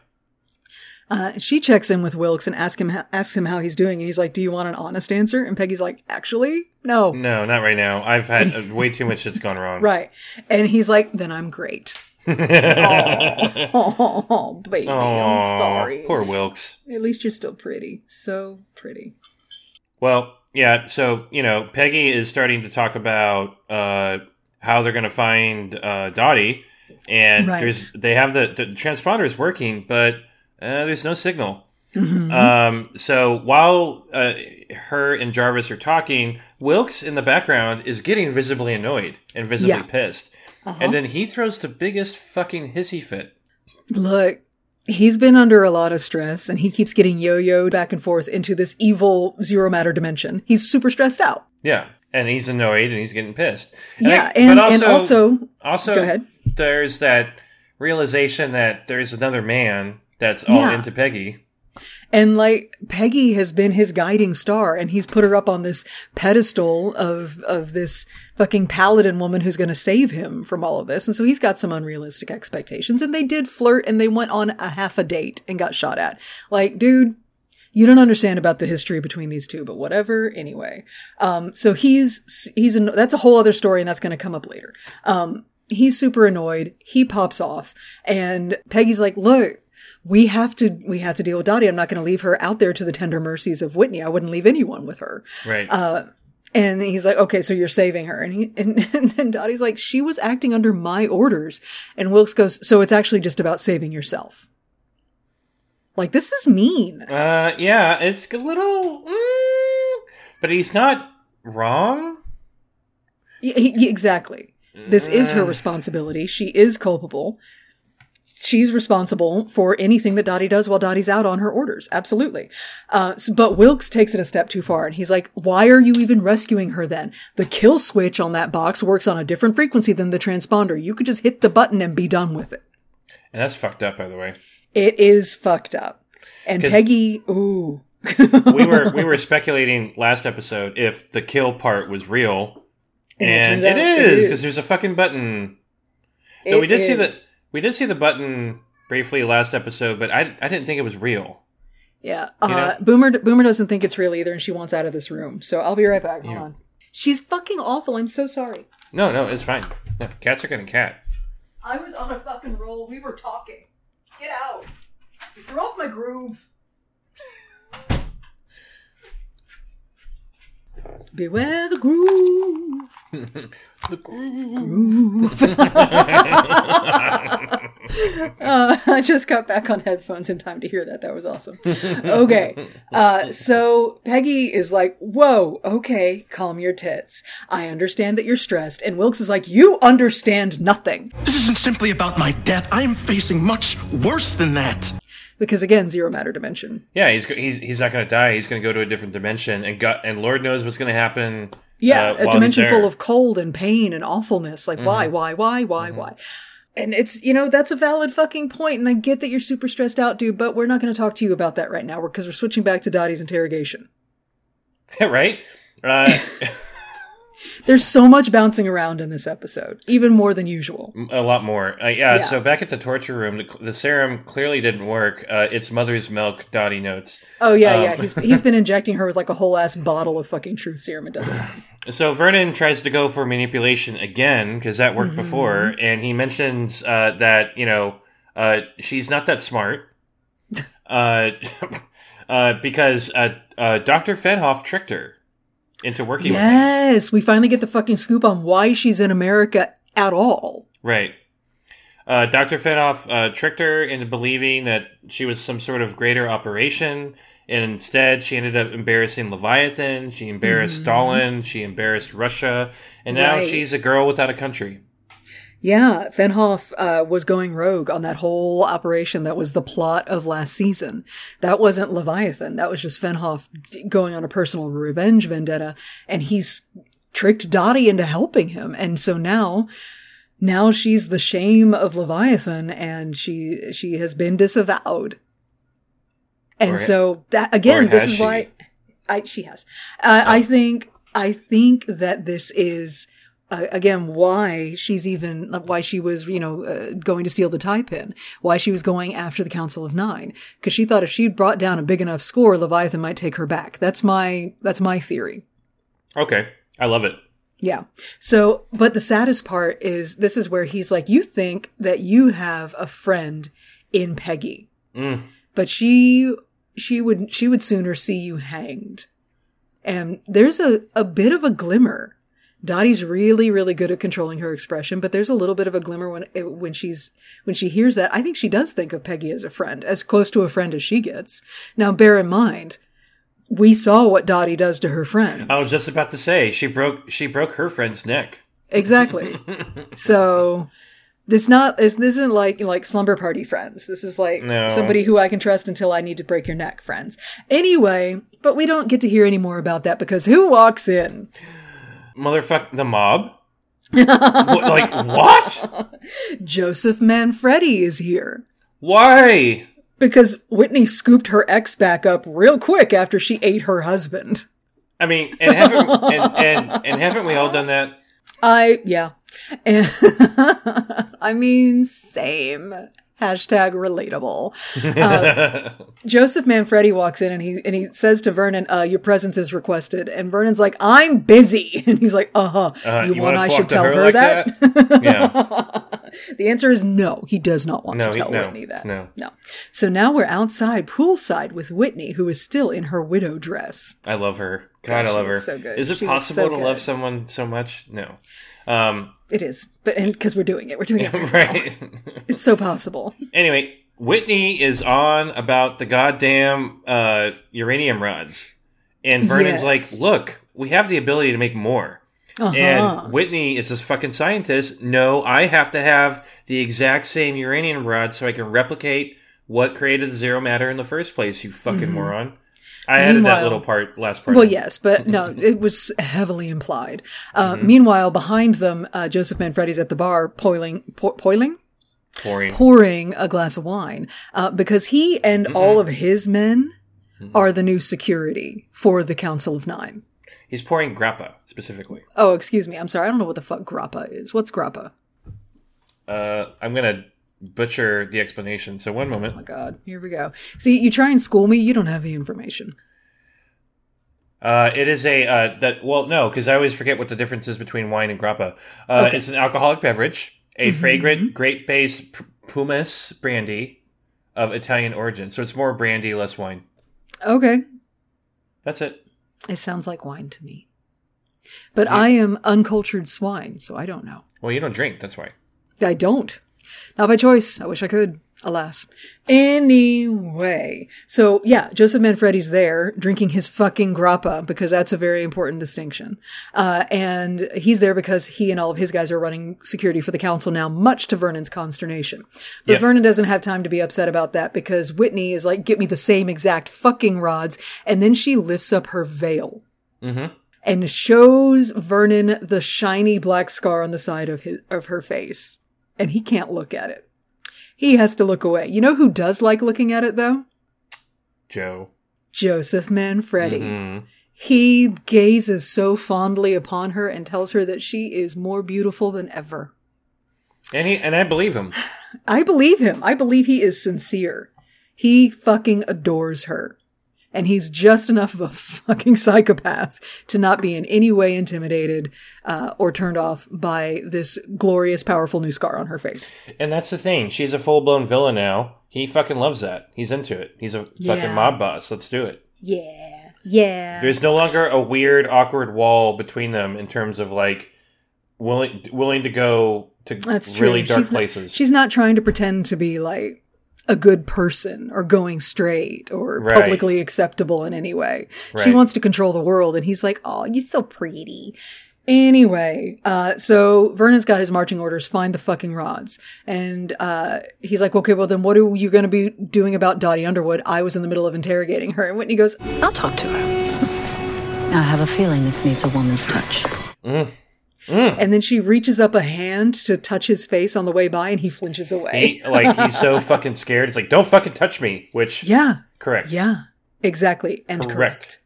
Uh, she checks in with Wilkes and asks him asks him how he's doing, and he's like, "Do you want an honest answer?" And Peggy's like, "Actually, no." No, not right now. I've had way too much shit's gone wrong. Right. And he's like, "Then I'm great." oh, oh, baby, I'm sorry. Poor Wilkes. At least you're still pretty. So pretty. Well, yeah. So you know, Peggy is starting to talk about uh, how they're going to find uh, Dottie, and Right. there's they have the, the transponder is working, but uh, there's no signal. Mm-hmm. Um, so while uh, her and Jarvis are talking, Wilkes in the background is getting visibly annoyed and visibly Yeah. Uh-huh. pissed, and then he throws the biggest fucking hissy fit. Look, he's been under a lot of stress and he keeps getting yo-yoed back and forth into this evil zero matter dimension. He's super stressed out. Yeah, and he's annoyed and he's getting pissed. And yeah, I- and, but and also, Also, Go ahead. there's that realization that there's another man that's all Yeah. into Peggy. and like Peggy has been his guiding star and he's put her up on this pedestal of of this fucking paladin woman who's going to save him from all of this. And so he's got some unrealistic expectations and they did flirt and they went on a half a date and got shot at. Like, dude, you don't understand about the history between these two, but whatever. Anyway, um, so he's he's an, that's a whole other story, and that's going to come up later. Um, he's super annoyed. He pops off, and Peggy's like, "Look, we have to we have to deal with Dottie. I'm not going to leave her out there to the tender mercies of Whitney. I wouldn't leave anyone with her." Right. Uh, And he's like, okay, so you're saving her. And he, and, and then Dottie's like, she was acting under my orders. And Wilkes goes, so it's actually just about saving yourself. Like, this is mean. uh, yeah, it's a little. Mm, but he's not wrong. Y- y- exactly. This is her responsibility. She is culpable. She's responsible for anything that Dottie does while Dottie's out on her orders. Absolutely. Uh, s- but Wilkes takes it a step too far and he's like, why are you even rescuing her then? The kill switch on that box works on a different frequency than the transponder. You could just hit the button and be done with it. And that's fucked up, by the way. It is fucked up. And Peggy, ooh. We were we were speculating last episode if the kill part was real, And and it it is is. because there's a fucking button. No, we did see is. The we did see the button briefly last episode, but I I didn't think it was real. Yeah. You know? Uh, Boomer Boomer doesn't think it's real either, and she wants out of this room. So I'll be right back. Hold Yeah. on. She's fucking awful. I'm so sorry. No, no, it's fine. No, cats are gonna cat. I was on a fucking roll. We were talking. Get out. You threw off my groove. Beware the groove. The groove. Uh, I just got back on headphones in time to hear that. That was awesome. Okay. Uh, so Peggy is like, whoa, okay, calm your tits. I understand that you're stressed. And Wilkes is like, you understand nothing. This isn't simply about my death. I am facing much worse than that. Because again, zero matter dimension. Yeah, he's he's he's not gonna die. He's gonna go to a different dimension, and got and Lord knows what's gonna happen. Yeah, uh, a dimension. Mm-hmm. full of cold and pain and awfulness. Like, why, why, why, why, why? And it's, you know, that's a valid fucking point, And I get that you're super stressed out, dude, but we're not going to talk to you about that right now because we're switching back to Dottie's interrogation. right. Uh, There's so much bouncing around in this episode, even more than usual. a lot more. Uh, yeah, Yeah. So back at the torture room, the, the serum clearly didn't work. Uh, it's mother's milk. Dottie notes. Oh, yeah, Um, yeah. He's, he's been injecting her with like a whole ass bottle of fucking truth serum. It doesn't. So Vernon tries to go for manipulation again because that Mm-hmm. worked before, and he mentions uh, that you know uh, she's not that smart, uh, uh, because uh, uh, Doctor Fennhoff tricked her into working with. Yes, we finally get the fucking scoop on why she's in America at all. Right. Uh, Dr. Fennhoff uh, tricked her into believing that she was some sort of greater operation, and instead she ended up embarrassing Leviathan, she embarrassed Stalin, she embarrassed Russia, and now. Right. she's a girl without a country. Yeah, Fennhoff uh, was going rogue on that whole operation that was the plot of last season. That wasn't Leviathan. That was just Fennhoff going on a personal revenge vendetta, and he's tricked Dottie into helping him. And so now, now she's the shame of Leviathan, and she she has been disavowed. And Or- so that again, this is she? why I she has. Uh, I think I think that this is uh, again why she's even why she was you know uh, going to steal the tie pin why she was going after the council of nine. Because she thought if she'd brought down a big enough score leviathan might take her back. That's my that's my theory. Okay, I love it. yeah. So but the saddest part is this is where he's like you think that you have a friend in peggy. Mm. but she she would she would sooner see you hanged. And there's a, a bit of a glimmer Dottie's really, really good at controlling her expression, but there's a little bit of a glimmer when eh, when she's when she hears that. I think she does think of Peggy as a friend, as close to a friend as she gets. Now, bear in mind, we saw what Dottie does to her friends. I was just about to say she broke she broke her friend's neck. Exactly. so this not this, this isn't like like slumber party friends. This is like No. somebody who I can trust until I need to break your neck, friends. Anyway, but we don't get to hear any more about that because who walks in? Motherfuck the mob. What- like what? Joseph Manfredi is here. Why? Because Whitney scooped her ex back up real quick after she ate her husband. I mean, and haven't and, and, and haven't we all done that? I, yeah. And I mean, same. Hashtag relatable. Uh, Joseph Manfredi walks in and he and he says to Vernon, uh, "Your presence is requested." And Vernon's like, "I'm busy," and he's like, "Uh huh. Uh, you, you want I should tell her her, like that?" that? Yeah. the answer is no. He does not want No, to he- tell no, Whitney that. no. no. So now we're outside poolside with Whitney, who is still in her widow dress. I love her. God, God, I love her. so good. Is it She possible so to love someone so much? No. Um, It is, but and because we're doing it, we're doing it. Right. right. It's so possible. anyway, Whitney is on about the goddamn uh, uranium rods, and Vernon's Yes. like, "Look, we have the ability to make more." Uh-huh. And Whitney is this fucking scientist. No, I have to have the exact same uranium rod so I can replicate what created the zero matter in the first place, you fucking moron. I added that. Little part, last part. Well, yes, but no, it was heavily implied. Uh, Mm-hmm. Meanwhile, behind them, uh, Joseph Manfredi's at the bar, poiling, po- poiling, Pouring. pouring a glass of wine, uh, because he and all of his men Mm-hmm. are the new security for the Council of Nine. He's pouring grappa, specifically. Oh, excuse me. I'm sorry. I don't know what the fuck grappa is. What's grappa? Uh, I'm going to butcher the explanation, so one moment. Oh my god. Here we go. See, you try and school me. You don't have the information. Uh, it is a uh, that well no because I always forget what the difference is between wine and grappa. Uh, Okay. It's an alcoholic beverage, a Mm-hmm. fragrant grape based p- pomace brandy of Italian origin. So it's more brandy, less wine. Okay. That's it. It sounds like wine to me. But I am uncultured swine, so I don't know. Well, you don't drink. That's why. I don't. Not by choice. I wish I could. Alas. Anyway. So yeah, Joseph Manfredi's there drinking his fucking grappa because that's a very important distinction. Uh, and he's there because he and all of his guys are running security for the council now, much to Vernon's consternation. But Yeah. Vernon doesn't have time to be upset about that because Whitney is like, get me the same exact fucking rods. And then she lifts up her veil Mm-hmm. and shows Vernon the shiny black scar on the side of his of her face, and he can't look at it. He has to look away. You know who does like looking at it though? Joe. Joseph Manfredi. Mhm. He gazes so fondly upon her and tells her that she is more beautiful than ever. And he and I believe him. I believe him. I believe he is sincere. He fucking adores her. And he's just enough of a fucking psychopath to not be in any way intimidated uh, or turned off by this glorious, powerful new scar on her face. And that's the thing. She's a full blown villain now. He fucking loves that. He's into it. He's a Yeah. fucking mob boss. Let's do it. Yeah. Yeah. There's no longer a weird, awkward wall between them in terms of like willing willing to go to That's true. really dark she's not- places. she's not trying to pretend to be like a good person or going straight or Right. publicly acceptable in any way. She wants to control the world and he's like, "Oh, you're so pretty." Anyway, uh, so Vernon's got his marching orders, find the fucking rods. And, uh, he's like, okay, well then what are you gonna be doing about Dottie Underwood? I was in the middle of interrogating her. And Whitney goes, I'll talk to her. I have a feeling this needs a woman's touch. Mm. and then she reaches up a hand to touch his face on the way by and he flinches away. He, like he's so fucking scared. It's like, don't fucking touch me. Which yeah. correct. Yeah, exactly. And correct. Correct.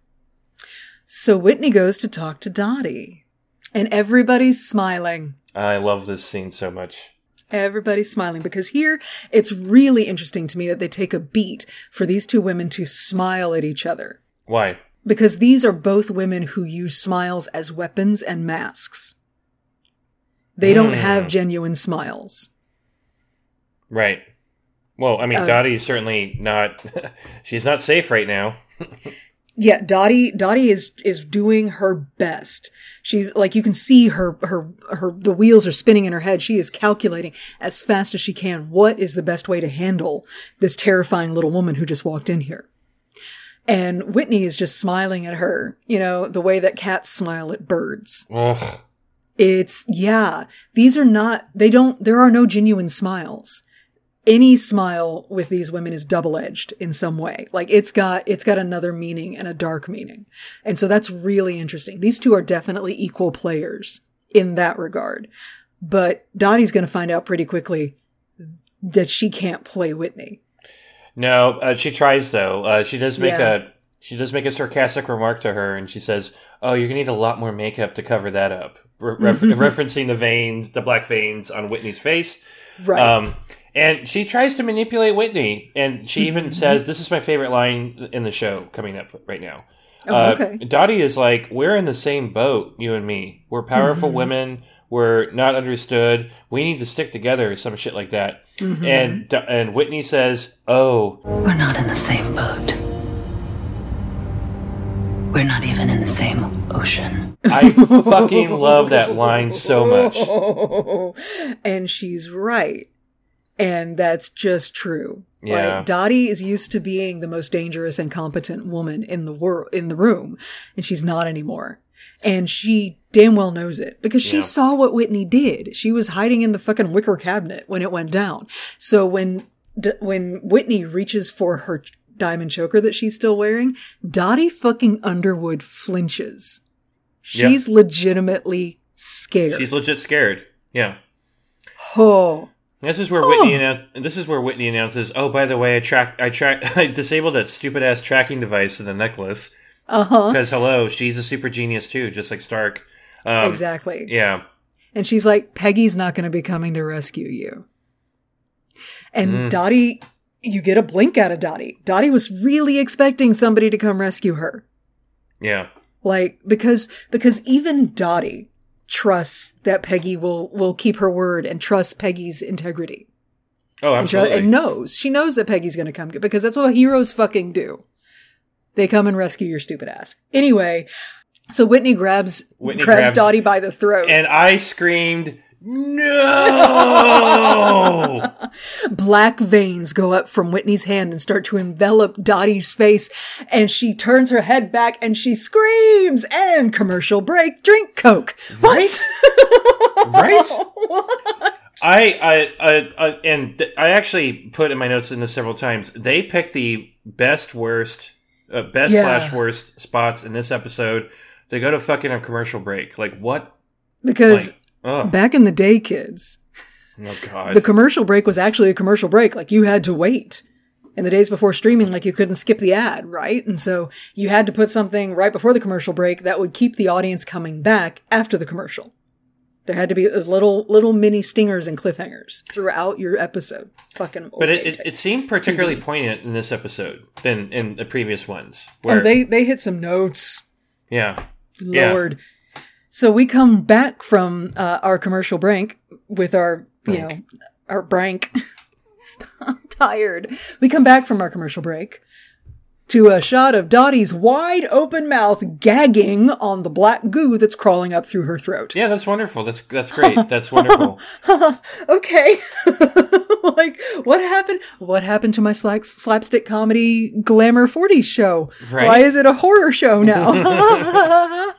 So Whitney goes to talk to Dottie, and everybody's smiling. I love this scene so much. Everybody's smiling because here it's really interesting to me that they take a beat for these two women to smile at each other. Why? Because these are both women who use smiles as weapons and masks. They don't have genuine smiles. Right. Well, I Uh, mean, Dottie's certainly not. she's not safe right now. Yeah, Dottie Dottie is is doing her best. She's like you can see her her her the wheels are spinning in her head. She is calculating as fast as she can what is the best way to handle this terrifying little woman who just walked in here. And Whitney is just smiling at her, you know, the way that cats smile at birds. Ugh. It's yeah, these are not they don't there are no genuine smiles. Any smile with these women is double-edged in some way. Like it's got it's got another meaning and a dark meaning. And so that's really interesting. These two are definitely equal players in that regard. But Dottie's going to find out pretty quickly that she can't play Whitney. No, uh, she tries though. Uh, she does make Yeah. a she does make a sarcastic remark to her, and she says, "Oh, you're gonna need a lot more makeup to cover that up," Re- ref- referencing the veins, the black veins on Whitney's face. Right. Um, and she tries to manipulate Whitney, and she Mm-hmm. even says, "This is my favorite line in the show coming up right now." Oh, Uh. Dottie is like, "We're in the same boat, you and me. We're powerful Mm-hmm. women. We're not understood. We need to stick together." Some shit like that. Mm-hmm. And and Whitney says, "Oh, We're not in the same boat. We're not even in the same ocean. I fucking love that line so much." and she's right. And that's just true. Yeah. Right? Dottie is used to being the most dangerous and competent woman in the world, in the room, and she's not anymore. And she damn well knows it because she Yeah. saw what Whitney did. She was hiding in the fucking wicker cabinet when it went down. So when when Whitney reaches for her diamond choker that she's still wearing, Dottie fucking Underwood flinches. She's legitimately scared. She's legit scared. Yeah. oh, This is where Whitney announce- This is where Whitney announces, "Oh, by the way, I track, I track, I disabled that stupid ass tracking device in the necklace uh huh, because hello, she's a super genius too, just like Stark." Um, exactly. Yeah. And she's like, Peggy's not going to be coming to rescue you. And Mm. Dottie, you get a blink out of Dottie. Dottie was really expecting somebody to come rescue her. Yeah. Like, because, because even Dottie trusts that Peggy will, will keep her word and trusts Peggy's integrity. Oh, And, absolutely. and knows. She knows that Peggy's going to come get- because that's what heroes fucking do. They come and rescue your stupid ass. Anyway, so Whitney grabs, Whitney grabs, grabs- Dottie by the throat. and I screamed, "No!" black veins go up from Whitney's hand and start to envelop Dottie's face, and she turns her head back and she screams, and commercial break, drink Coke. What? right? I, I, I, I, and th- I actually put in my notes in this several times. They picked the best, worst, uh, best Yeah. slash worst spots in this episode to go to fucking a commercial break. Like what? because Like, oh, back in the day, kids, oh god. the commercial break was actually a commercial break. Like you had to wait. In the days before streaming, like you couldn't skip the ad, right? And so you had to put something right before the commercial break that would keep the audience coming back after the commercial. There had to be little little mini stingers and cliffhangers throughout your episode. Fucking but it, it, it seemed particularly poignant in this episode than in the previous ones. Oh, they they hit some notes, yeah, Yeah. So we come back from uh, our commercial break with our you know our break. I'm tired. We come back from our commercial break to a shot of Dottie's wide open mouth gagging on the black goo that's crawling up through her throat. yeah, that's wonderful. That's that's great. That's wonderful. okay. like, what happened? What happened to my slap- slapstick comedy glamour 40s show? Right. Why is it a horror show now?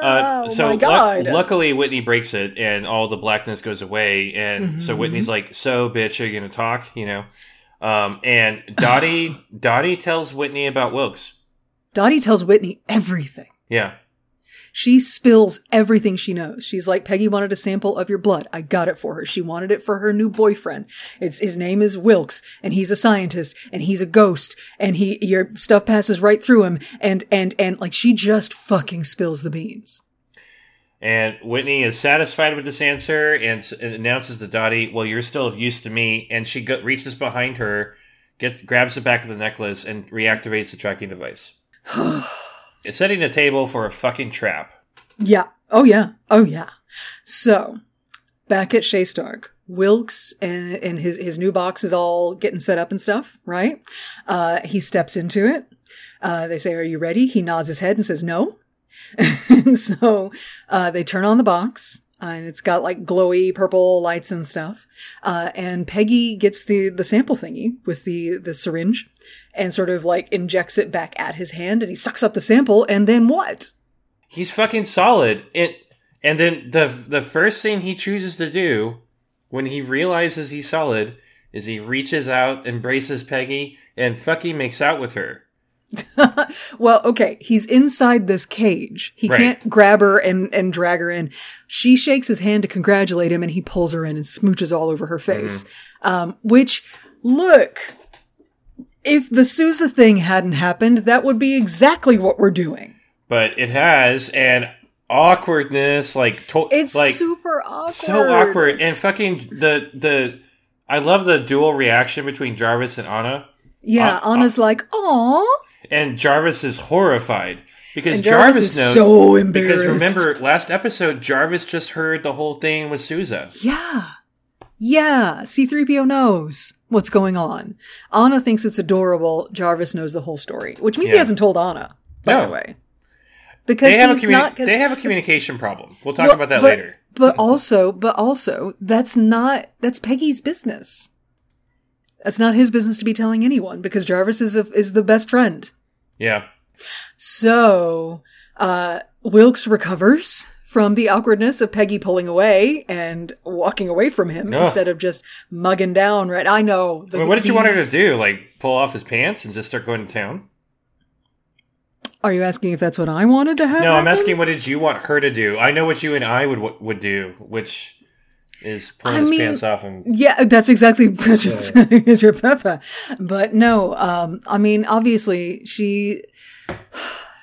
Uh, oh so god. luckily, Whitney breaks it, and all the blackness goes away. And so Mm-hmm. Whitney's like, "So, bitch, are you gonna talk?" You know. Um, and Dottie, Dottie tells Whitney about Wilkes. Dottie tells Whitney everything. Yeah, She spills everything she knows. She's like, Peggy wanted a sample of your blood. I got it for her. She wanted it for her new boyfriend. It's, his name is Wilkes and he's a scientist and he's a ghost and he, your stuff passes right through him. And, and, and like she just fucking spills the beans. And Whitney is satisfied with this answer and, announces to Dottie, "Well, you're still of use to me." And she go- reaches behind her, gets grabs the back of the necklace, and reactivates the tracking device. it's setting the table for a fucking trap. Yeah. Oh yeah. Oh yeah. So back at Chez Stark, Wilkes and, and his, his new box is all getting set up and stuff, right? Uh, he steps into it. Uh, they say, are you ready? He nods his head and says, no. And so, uh, they turn on the box. uh, and it's got like glowy purple lights and stuff. Uh, and Peggy gets the, the sample thingy with the, the syringe and sort of like injects it back at his hand and he sucks up the sample. And then what? He's fucking solid. It and then the the first thing he chooses to do when he realizes he's solid is he reaches out, embraces Peggy, and fucking makes out with her. Well, okay, he's inside this cage. He Right. can't grab her and, and drag her in. She shakes his hand to congratulate him and he pulls her in and smooches all over her face. Um, which, look, if the Sousa thing hadn't happened, that would be exactly what we're doing. But it has and awkwardness, like to- It's like super awkward. so awkward, and fucking the the. I love the dual reaction between Jarvis and Ana, Yeah, Uh, Ana's like, "Aw," and Jarvis is horrified because and Jarvis, is knows. so embarrassed. because remember, last episode, Jarvis just heard the whole thing with Sousa. Yeah. Yeah, C3PO knows what's going on. Ana thinks it's adorable. Jarvis knows the whole story, which means he hasn't told Ana, by No. the way. Because They have, a communi- not gonna, they have a communication problem. We'll talk Well, about that but- later. But also, but also, that's not, that's Peggy's business. That's not his business to be telling anyone because Jarvis is a, is the best friend. Yeah. So, uh, Wilkes recovers from the awkwardness of Peggy pulling away and walking away from him Ugh. instead of just mugging down. Right? I know. I mean, what did you want her to do? Like pull off his pants and just start going to town? Are you asking if that's what I wanted to have? No, I'm asking what did you want her to do? I know what you and I would would do, which is pulling I his mean- pants off and Yeah, that's exactly your Peppa. But no, um, I mean, obviously she,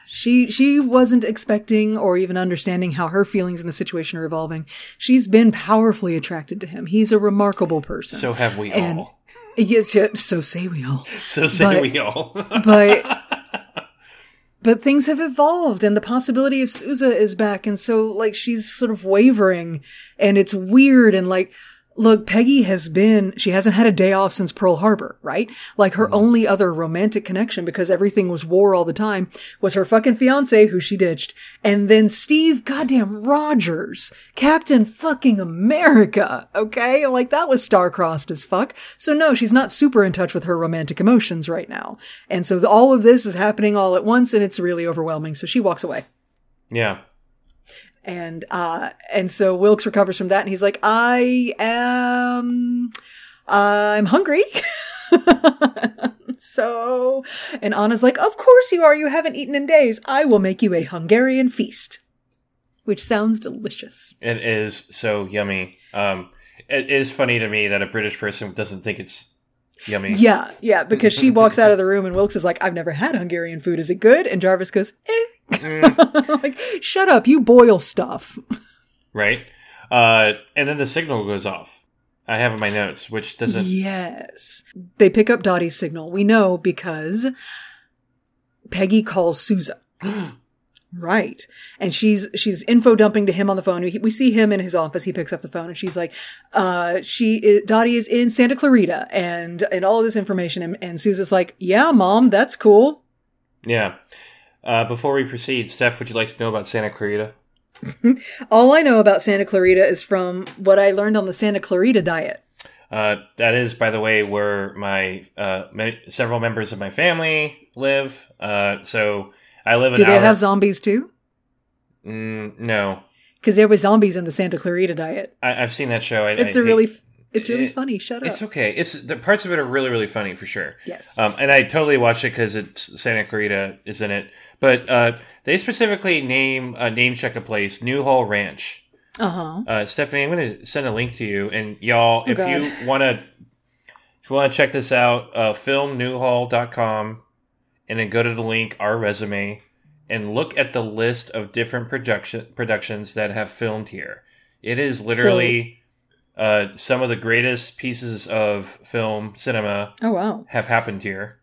she, she wasn't expecting or even understanding how her feelings in the situation are evolving. She's been powerfully attracted to him. He's a remarkable person. so have we And- all. yes, so say we all. So say but- we all. but but things have evolved and the possibility of Sousa is back and so like she's sort of wavering and it's weird and like look Peggy has been she hasn't had a day off since Pearl Harbor right? Like her mm-hmm. only other romantic connection because everything was war all the time was her fucking fiance who she ditched and then Steve goddamn Rogers Captain fucking America okay? Like that was star-crossed as fuck. So no she's not super in touch with her romantic emotions right now. And so the, all of this is happening all at once and it's really overwhelming. So she walks away. Yeah. And uh and so Wilkes recovers from that and he's like I am I'm hungry. So and Ana's like of course you are. You haven't eaten in days. I will make you a Hungarian feast which sounds delicious. It is so yummy. Um, it is funny to me that a British person doesn't think it's yummy. yeah yeah because she walks out of the room and Wilkes is like I've never had Hungarian food is it good and Jarvis goes eh like shut up you boil stuff Right? Uh, and then the signal goes off. I have in my notes, which doesn't. Yes. They pick up Dottie's signal. We know because Peggy calls Sousa. right. And she's she's info dumping to him on the phone. We, we see him in his office. He picks up the phone and she's like, uh, she is, Dottie is in Santa Clarita and and all of this information and, and Sousa's like, "Yeah, mom, that's cool." Yeah. Uh, before we proceed, Steph, would you like to know about Santa Clarita? All I know about Santa Clarita is from what I learned on the Santa Clarita diet. Uh, that is, by the way, where my uh, me- several members of my family live. Uh, so I live Do they hour. have zombies too? mm, no, Because there were zombies in the Santa Clarita diet. I, I've seen that show. I, It's a a really, it's really it- funny. Shut up. It's okay. It's the parts of it are really, really funny for sure. Yes. Um, and I totally watched it because it's Santa Clarita is in it. But uh, they specifically name uh, name check a place, Newhall Ranch. Uh huh. Uh, Stephanie, I'm going to send a link to you, and y'all, if Oh, God. you want to, if you want to check this out, uh, filmnewhall.com, and then go to the link our resume, and look at the list of different production productions that have filmed here. It is literally uh, some of the greatest pieces of film cinema Oh wow. have happened here.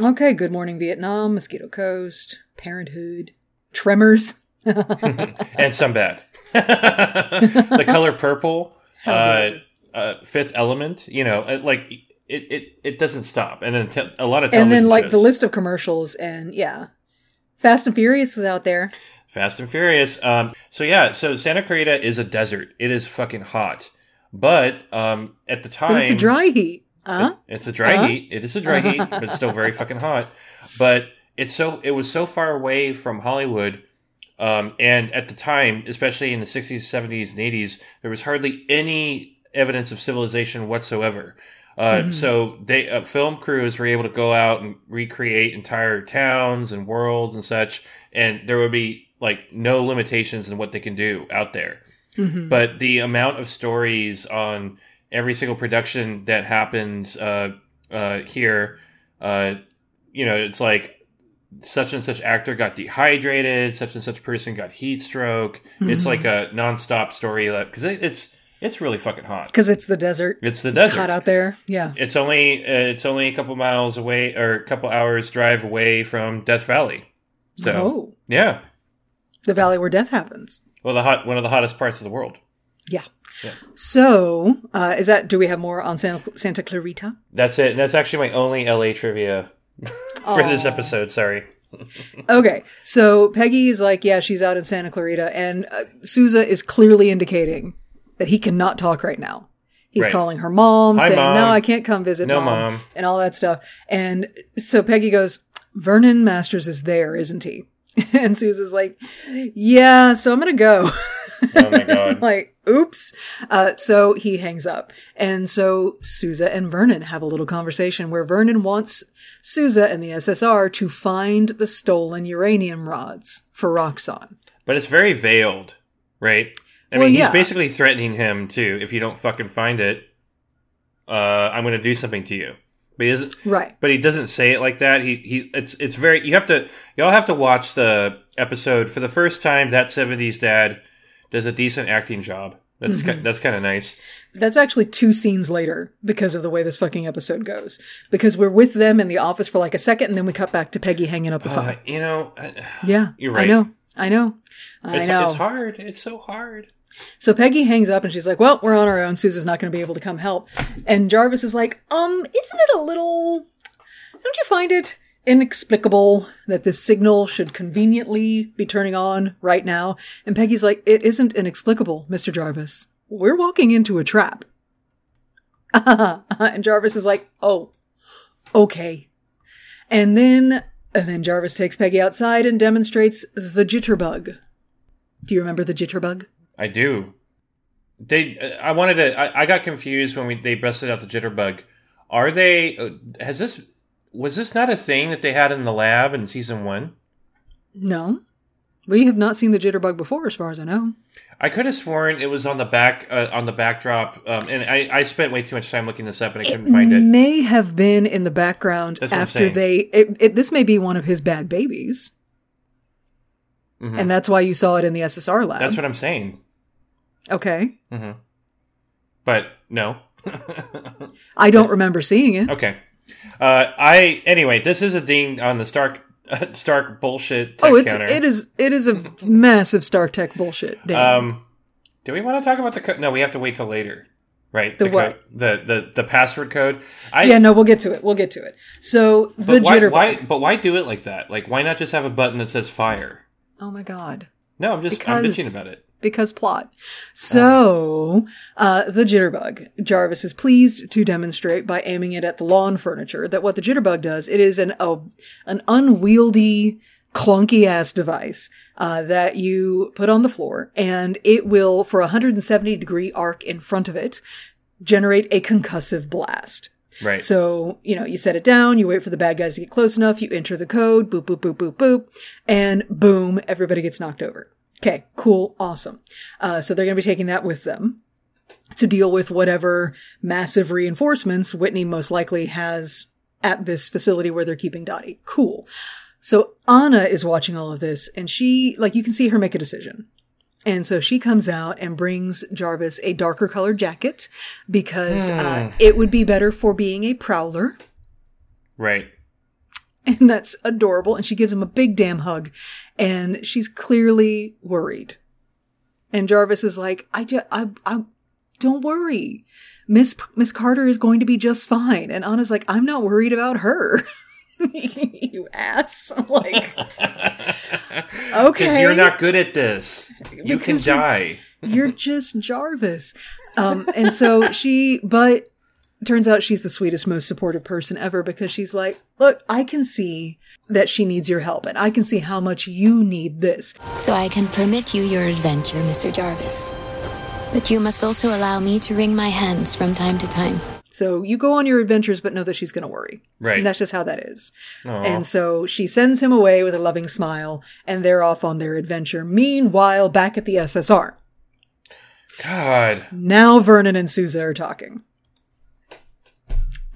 Okay. Good Morning Vietnam, Mosquito Coast, Parenthood, Tremors. and some bad. the color purple, uh, uh, Fifth Element. You know, uh, like it, it, it doesn't stop, and then a lot of and then like shows. the list of commercials and yeah, Fast and Furious was out there. Fast and Furious. Um, so yeah, so Santa Clarita is a desert. It is fucking hot, but um, at the time, But it's a dry heat. Huh? It's a dry Huh? heat. It is a dry heat, but it's still very fucking hot. But it's so it was so far away from Hollywood, um, and at the time, especially in the sixties, seventies, and eighties, there was hardly any evidence of civilization whatsoever. Uh, So they uh, film crews were able to go out and recreate entire towns and worlds and such, and there would be like no limitations in what they can do out there. But the amount of stories on every single production that happens uh, uh, here, uh, you know, it's like such and such actor got dehydrated, such and such person got heat stroke. It's like a nonstop story because it, it's it's really fucking hot. Because it's the desert. It's the It's desert. hot out there. Yeah. It's only uh, it's only a couple miles away or a couple hours drive away from Death Valley. So Oh, yeah, the valley where death happens. well, the hot one of the hottest parts of the world. Yeah. Yeah. So, uh, is that? Do we have more on Santa, Santa Clarita? That's it. And that's actually my only LA trivia for this episode. Sorry. Okay, so Peggy is like, yeah, she's out in Santa Clarita, and uh, Sousa is clearly indicating that he cannot talk right now. He's Right. calling her mom, Hi, saying, Mom. "No, I can't come visit No, mom, Mom. and all that stuff." And so Peggy goes, "Vernon Masters is there, isn't he?" and Sousa's like, yeah, so I'm gonna go. Oh my god. like, oops. Uh, so he hangs up. And so Sousa and Vernon have a little conversation where Vernon wants Sousa and the SSR to find the stolen uranium rods for Roxxon. But it's very veiled, right? I Well, mean, yeah. he's basically threatening him too. If you don't fucking find it, uh, I'm going to do something to you. But he doesn't. Right. But he doesn't say it like that. He he. It's it's very. You have to. Y'all have to watch the episode for the first time. That '70s dad does a decent acting job. That's Mm-hmm. ki- that's kind of nice. That's actually two scenes later because of the way this fucking episode goes. Because we're with them in the office for like a second and then we cut back to Peggy hanging up the phone. Uh, you know, I- yeah. you're right. I know. I know. I it's, know. it's hard. It's so hard. So Peggy hangs up and she's like, well, we're on our own. Sousa's not going to be able to come help. And Jarvis is like, um, isn't it a little, don't you find it inexplicable that this signal should conveniently be turning on right now? And Peggy's like, it isn't inexplicable, Mr. Jarvis. We're walking into a trap. and Jarvis is like, oh, okay. And then, and then Jarvis takes Peggy outside and demonstrates the jitterbug. Do you remember the jitterbug? I do. They. I wanted to. I, I got confused when we they busted out the jitterbug. Are they? uh, Has this? Was this not a thing that they had in the lab in season one? No. We have not seen the jitterbug before, as far as I know. I could have sworn it was on the back uh, on the backdrop, um, and I, I spent way too much time looking this up and I couldn't find it. May have been in the background after they. It, it, this may be one of his bad babies, Mhm. and that's why you saw it in the SSR lab. That's what I'm saying. Okay. But no. I don't remember seeing it. okay. Uh, I anyway. This is a ding on the Stark Stark bullshit. Oh, it's counter. it is it is a massive Stark Tech bullshit. Um, do we want to talk about the code? No, we have to wait till later. Right? The what? code- the the the password code. I yeah, no, we'll get to it. We'll get to it. So the why, jitterbug. why? But why do it like that? Like, why not just have a button that says fire? Oh my god. No, I'm just I'm bitching about it. Because plot. So, uh, the jitterbug. Jarvis is pleased to demonstrate by aiming it at the lawn furniture that what the jitterbug does, it is an, a, an unwieldy, clunky ass device, uh, that you put on the floor and it will, for a 170 degree arc in front of it, generate a concussive blast. Right. So, you know, you set it down, you wait for the bad guys to get close enough, you enter the code, boop, boop, boop, boop, boop, and boom, everybody gets knocked over. Okay, cool, awesome. Uh, so they're going to be taking that with them to deal with whatever massive reinforcements Whitney most likely has at this facility where they're keeping Dottie. Cool. So Ana is watching all of this and she, like, you can see her make a decision. And so she comes out and brings Jarvis a darker colored jacket because uh, it would be better for being a prowler. right. And that's adorable. And she gives him a big damn hug. And she's clearly worried. And Jarvis is like, I just, I, I, don't worry. Miss, Miss Carter is going to be just fine. And Ana's like, I'm not worried about her. you ass. I'm like, Because Okay. you're not good at this. You can Because you're- die. you're just Jarvis. Um, and so she, but turns out she's the sweetest, most supportive person ever because she's like, look, I can see that she needs your help and I can see how much you need this. So I can permit you your adventure, Mr. Jarvis. But you must also allow me to wring my hands from time to time. So you go on your adventures, but know that she's going to worry. Right. And that's just how that is. Aw. And so she sends him away with a loving smile and they're off on their adventure. Meanwhile, back at the SSR, God. Now Vernon and Sousa are talking.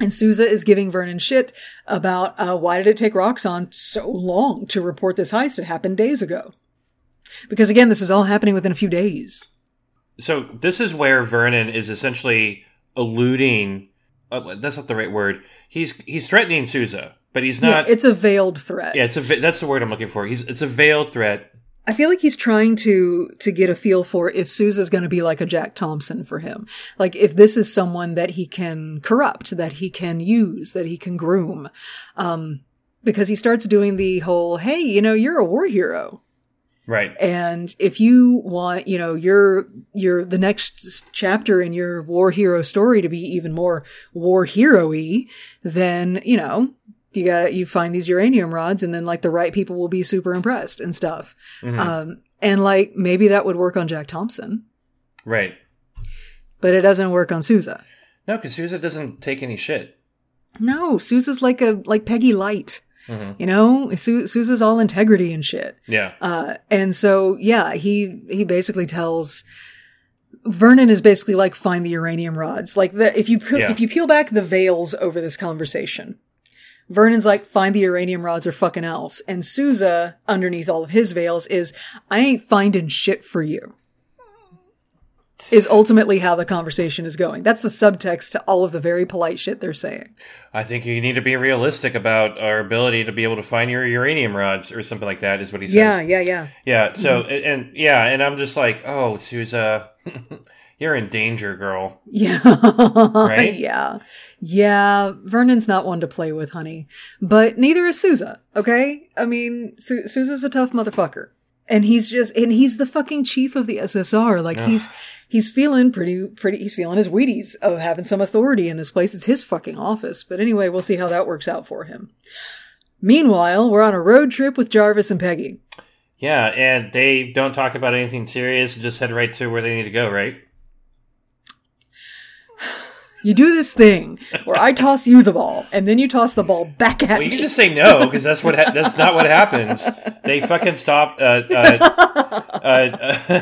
And Sousa is giving Vernon shit about uh, why did it take Roxxon so long to report this heist? It happened days ago. Because again, this is all happening within a few days. So this is where Vernon is essentially alluding. Uh, that's not the right word. He's he's threatening Sousa, but he's not. Yeah, not. it's a veiled threat. yeah, it's a that's the word I'm looking for. He's it's a veiled threat. I feel like he's trying to to get a feel for if Sousa's going to be like a Jack Thompson for him. Like if this is someone that he can corrupt, that he can use, that he can groom. Um because he starts doing the whole, "Hey, you know, you're a war hero." Right. And if you want, you know, your your the next chapter in your war hero story to be even more war hero-y, then, you know, You got you find these uranium rods, and then like the right people will be super impressed and stuff. Um, and like maybe that would work on Jack Thompson, Right. but it doesn't work on Sousa. No, because Sousa doesn't take any shit. No, Sousa's like a like Peggy Light. You know, Su- Sousa's all integrity and shit. Yeah. Uh, and so, yeah, he, he basically tells, Vernon is basically like, find the uranium rods. Like the, if you, peel Yeah. if you peel back the veils over this conversation, Vernon's like, find the uranium rods or fucking else. And Sousa, underneath all of his veils, is, I ain't finding shit for you. Is ultimately how the conversation is going. That's the subtext to all of the very polite shit they're saying. I think you need to be realistic about our ability to be able to find your uranium rods or something like that, is what he says. Yeah, yeah, yeah. Yeah. So, and, and yeah, and I'm just like, oh, Sousa, you're in danger, girl. Yeah. Right? yeah. Yeah. Vernon's not one to play with, honey. But neither is Sousa, okay? I mean, Su- Sousa's a tough motherfucker. And he's just, and he's the fucking chief of the SSR. Like he's, he's feeling pretty, pretty, he's feeling his Wheaties of having some authority in this place. It's his fucking office. But anyway, we'll see how that works out for him. Meanwhile, we're on a road trip with Jarvis and Peggy. Yeah, and they don't talk about anything serious, just head right to where they need to go, right? You do this thing where I toss you the ball and then you toss the ball back at me. Well, you me. can just say no because that's what ha- that's not what happens. They fucking stop. Uh, uh, uh, uh,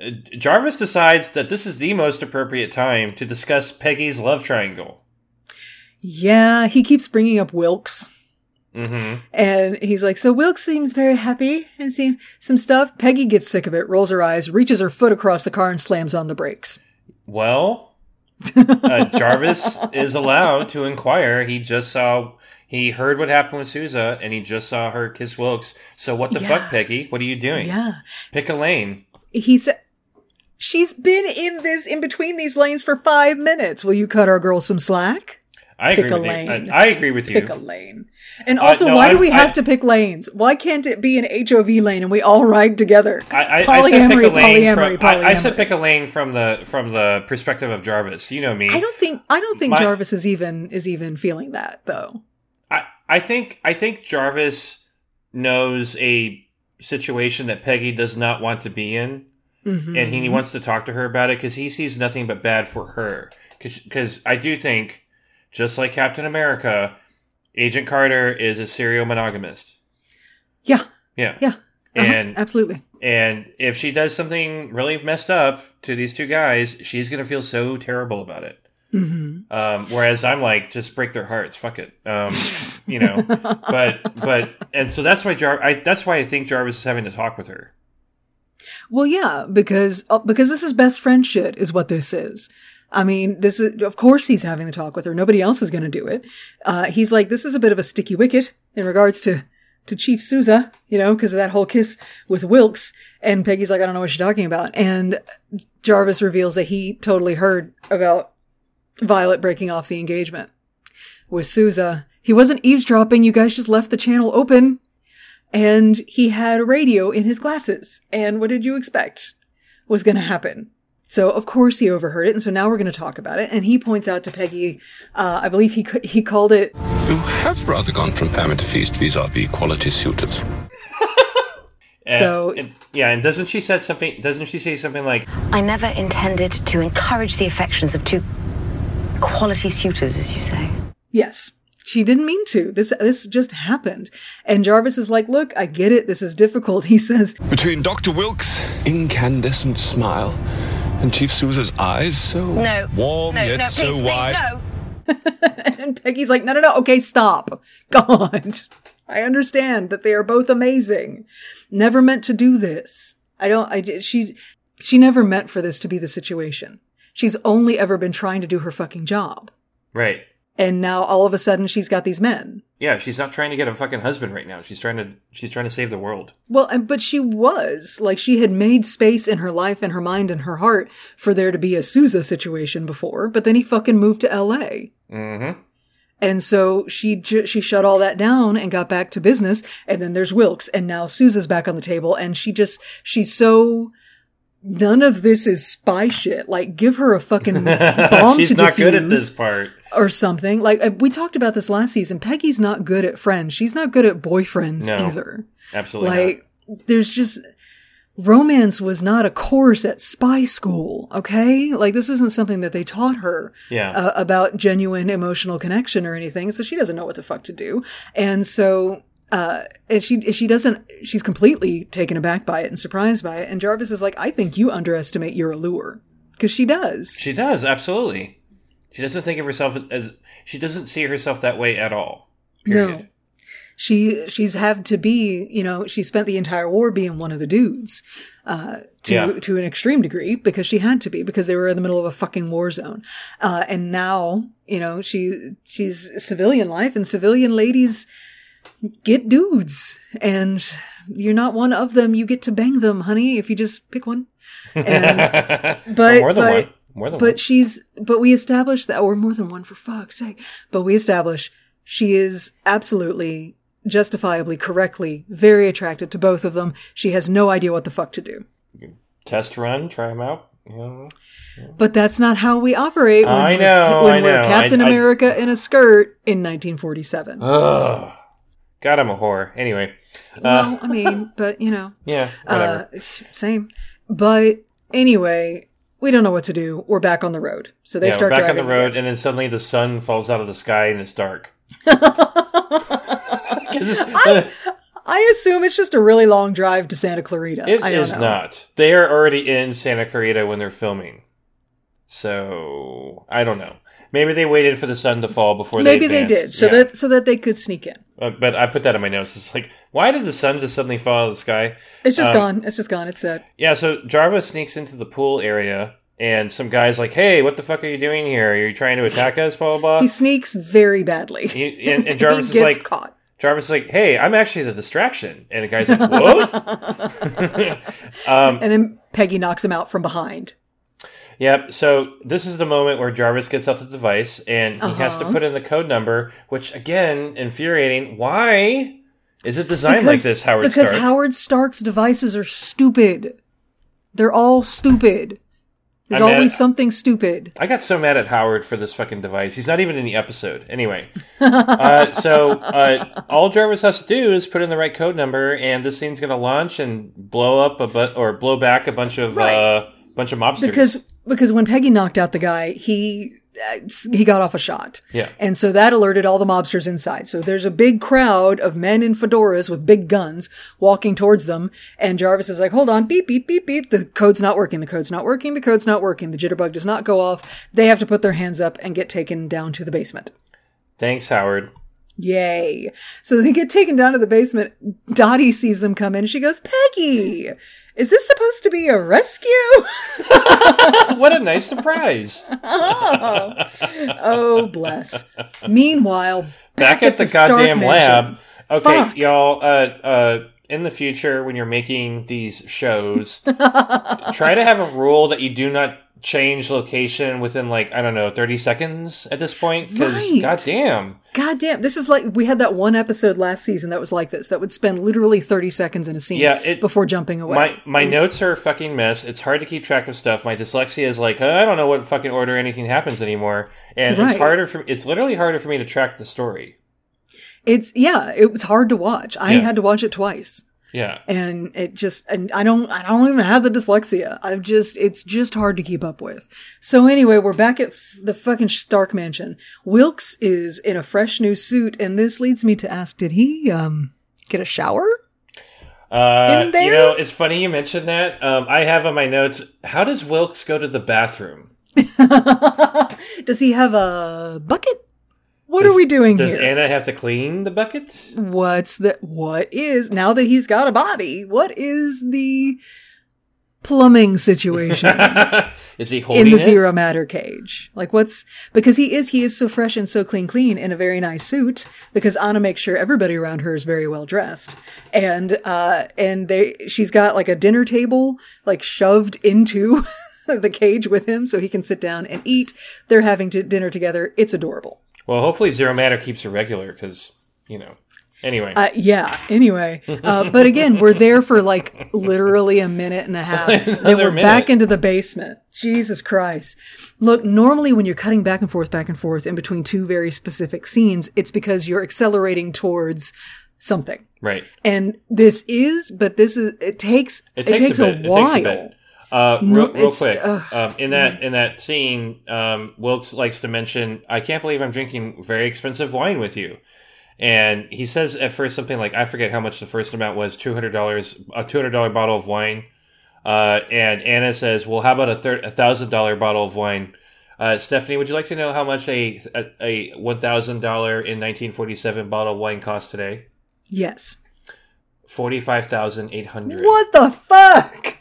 Jarvis decides that this is the most appropriate time to discuss Peggy's love triangle. Yeah, he keeps bringing up Wilkes. hmm And he's like, so Wilkes seems very happy and seeing some stuff. Peggy gets sick of it, rolls her eyes, reaches her foot across the car and slams on the brakes. Well, uh, Jarvis is allowed to inquire. He just saw. He heard what happened with Sousa, and he just saw her kiss Wilkes. So what the Yeah. fuck, Peggy? What are you doing? Yeah. Pick a lane. He said, she's been in this, in between these lanes for five minutes. Will you cut our girl some slack? I Pick agree a with lane. you. I, I agree with you. Pick a lane. And Uh, also, no, why do I- we have to pick lanes? Why can't it be an HOV lane and we all ride together? I, I, I said polyamory, pick a lane polyamory, from, I, I said pick a lane from the from the perspective of Jarvis. You know me. I don't think I don't think My- Jarvis is even is even feeling that though. I, I think I think Jarvis knows a situation that Peggy does not want to be in, Mm-hmm. and he wants to talk to her about it because he sees nothing but bad for her. Because I do think, just like Captain America, Agent Carter is a serial monogamist. Yeah, Yeah, yeah, uh-huh, And- absolutely. and if she does something really messed up to these two guys, she's gonna feel so terrible about it. Mm-hmm. Um, whereas I'm like, just break their hearts, fuck it, um, you know. but but and so that's why Jar. I, that's why I think Jarvis is having to talk with her. Well, yeah, because uh, because this is best friend shit is what this is. I mean, this is of course he's having the talk with her. Nobody else is going to do it. Uh, he's like, this is a bit of a sticky wicket in regards to to Chief Sousa, you know, because of that whole kiss with Wilkes. And Peggy's like, I don't know what you're talking about. And Jarvis reveals that he totally heard about Violet breaking off the engagement with Sousa. He wasn't eavesdropping. You guys just left the channel open and he had a radio in his glasses. And what did you expect was going to happen? So of course he overheard it, and so now we're going to talk about it. And he points out to Peggy, uh, I believe he he called it You have rather gone from famine to feast vis-a-vis quality suitors. And- So- and- yeah, and doesn't she said something? Doesn't she say something like, I never intended to encourage the affections of two quality suitors, as you say. yes. She didn't mean to. This this just happened. And Jarvis is like, "Look, I get it. This is difficult." He says, Between Dr. Wilkes' incandescent smile and Chief Sousa's eyes, so No. warm no, yet no, so please, please, wide. no. and Peggy's like, "No, no, no. Okay, stop. God, I understand that they are both amazing. Never meant to do this. I don't. I she she never meant for this to be the situation. She's only ever been trying to do her fucking job." right? And now all of a sudden she's got these men. Yeah, she's not trying to get a fucking husband right now. She's trying to she's trying to save the world. Well, and, but she was like she had made space in her life and her mind and her heart for there to be a Sousa situation before, but then he fucking moved to L.A. Mm-hmm. And so she ju- she shut all that down and got back to business. And then there's Wilkes, and now Sousa's back on the table, and she just she's so none of this is spy shit. Like, give her a fucking bomb She's to not defuse good at this part. Or something. Like, uh, we talked about this last season. Peggy's not good at friends. She's not good at boyfriends No. either. Absolutely. Like, there's just romance was not a course at spy school. Okay, like this isn't something that they taught her Yeah. uh, about genuine emotional connection or anything. So she doesn't know what the fuck to do, and so. Uh, and she she doesn't she's completely taken aback by it and surprised by it. And Jarvis is like, I think you underestimate your allure because she does. She does, absolutely. She doesn't think of herself as she doesn't see herself that way at all. No. She she's had to be, you know, she spent the entire war being one of the dudes, uh, to Yeah. to an extreme degree because she had to be because they were in the middle of a fucking war zone. Uh, and now, you know, she she's civilian life and civilian ladies get dudes and you're not one of them. You get to bang them, honey, if you just pick one. And but Or more than but, one. More than but one. she's but we established that or more than one for fuck's sake but we establish she is absolutely justifiably correctly very attracted to both of them she has no idea what the fuck to do Test run, try them out. Know? but that's not how we operate when I we're, know, when I we're know. captain I- I- america in a skirt in 1947 Ugh. God, I'm a whore. Anyway, uh, well i mean but you know yeah, whatever. uh, same but anyway we don't know what to do we're back on the road so they yeah, we're start back on the road, again. and then suddenly the sun falls out of the sky and it's dark. uh, I assume it's just a really long drive to Santa Clarita. It I don't is know. not. They are already in Santa Clarita when they're filming. So I don't know. Maybe they waited for the sun to fall before Maybe they they did, so Yeah. that so that they could sneak in. Uh, but I put that in my notes. It's like, why did the sun just suddenly fall out of the sky? It's just Um, gone. It's just gone. It's set. Yeah, so Jarvis sneaks into the pool area, and some guy's like, "Hey, what the fuck are you doing here? Are you trying to attack us?" Blah blah blah. He sneaks very badly. He- and, and Jarvis is like, caught. Jarvis is like, "Hey, I'm actually the distraction," and the guy's like, "What?" um, And then Peggy knocks him out from behind. Yep. So this is the moment where Jarvis gets out the device and he has to Uh-huh. put in the code number, which again, infuriating. Why is it designed like this, Howard because Stark? Howard Stark's devices are stupid. They're all stupid. There's I mean, always something stupid. I got so mad at Howard for this fucking device. He's not even in the episode. Anyway, uh, so uh, all Jarvis has to do is put in the right code number, and this thing's going to launch and blow up a bu- or blow back a bunch of Right. uh, bunch of mobsters. Because because when Peggy knocked out the guy, he uh, he got off a shot. Yeah. And so that alerted all the mobsters inside. So there's a big crowd of men in fedoras with big guns walking towards them. And Jarvis is like, hold on, beep, beep, beep, beep. The code's not working. The code's not working. The code's not working. The jitterbug does not go off. They have to put their hands up and get taken down to the basement. Thanks, Howard. Yay. So they get taken down to the basement. Dottie sees them come in and she goes, Peggy, is this supposed to be a rescue? what a nice surprise! oh, oh, bless. Meanwhile, back, back, at, the, Stark goddamn lab. Okay, Fuck. y'all. Uh, uh, in the future, when you're making these shows, try to have a rule that you do not change location within like I don't know, thirty seconds at this point. Because Right. goddamn, God damn, this is like we had that one episode last season that was like this, that would spend literally 30 seconds in a scene Yeah, it- before jumping away. my my mm. notes are a fucking mess. It's hard to keep track of stuff. My dyslexia is like I don't know what fucking order anything happens anymore, and Right. it's harder for it's literally harder for me to track the story. it's, yeah, it was hard to watch. I Yeah. had to watch it twice. Yeah. And it just, and I don't, I don't even have the dyslexia. I've just, it's just hard to keep up with. So anyway, we're back at f- the fucking Stark mansion. Wilkes is in a fresh new suit, and this leads me to ask, did he, um, get a shower? Uh, In there? you know, it's funny you mentioned that. Um, I have on my notes. How does Wilkes go to the bathroom? Does he have a bucket? What Does- are we doing Does here? Ana have to clean the bucket? What's the what is now that he's got a body? What is the plumbing situation is he holding in the it? zero matter cage? Like what's because he is he is so fresh and so clean clean in a very nice suit because Ana makes sure everybody around her is very well dressed. And uh and they she's got like a dinner table like shoved into the cage with him so he can sit down and eat. They're having to dinner together. It's adorable. Well, hopefully Zero Matter keeps her regular because you know. Anyway, Uh, yeah. Anyway, uh, but again, we're there for like literally a minute and a half. then we're back into the basement. Jesus Christ! Look, normally when you're cutting back and forth, back and forth in between two very specific scenes, it's because you're accelerating towards something. right. And this is, but this is it takes it, takes, a. It while. takes a bit. Uh, No, real, real quick, ugh. um, in that in that scene, um, Wilkes likes to mention, "I can't believe I'm drinking very expensive wine with you," and he says at first something like, "I forget how much the first amount was, two hundred dollars, a two hundred dollar bottle of wine," uh, and Ana says, "Well, how about a thir- a thousand dollar bottle of wine?" Uh, Stephanie, would you like to know how much a a, a one thousand dollar in nineteen forty seven bottle of wine costs today? Yes. Forty five thousand eight hundred. What the fuck?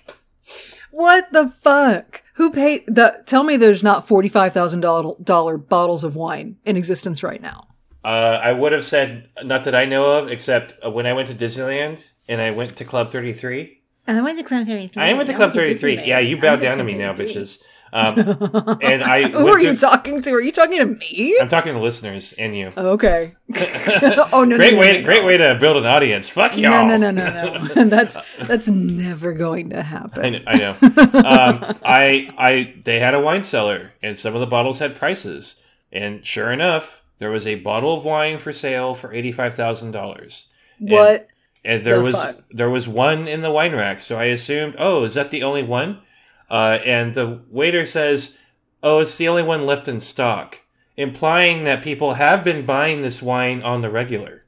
What the fuck? Who paid the? Tell me, there's not forty five thousand dollar bottles of wine in existence right now. Uh, I would have said not that I know of, except uh, when I went to Disneyland and I went to Club Thirty Three. I went to Club 33. I went to Club Thirty Three. Yeah, you bow down to me now, bitches. Um, and I Who are you to- talking to? Are you talking to me? I'm talking to listeners and you. Okay. oh no! great no, way, no, no, great no. way to build an audience. Fuck y'all. No, no, no, no, no. that's that's never going to I happen. know. I, know. um, I, I, they had a wine cellar, and some of the bottles had prices. And sure enough, there was a bottle of wine for sale for eighty-five thousand dollars. What? And there the was fuck? there was one in the wine rack, so I assumed, oh, is that the only one? Uh, and the waiter says, oh, it's the only one left in stock, implying that people have been buying this wine on the regular.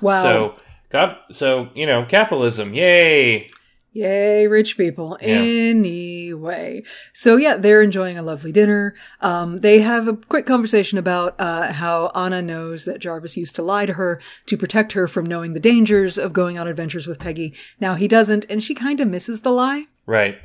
Wow. So, God, so you know, capitalism, yay! Yay, rich people. Yeah. Anyway. So yeah, they're enjoying a lovely dinner. Um, they have a quick conversation about, uh, how Ana knows that Jarvis used to lie to her to protect her from knowing the dangers of going on adventures with Peggy. Now he doesn't, and she kind of misses the lie. Right.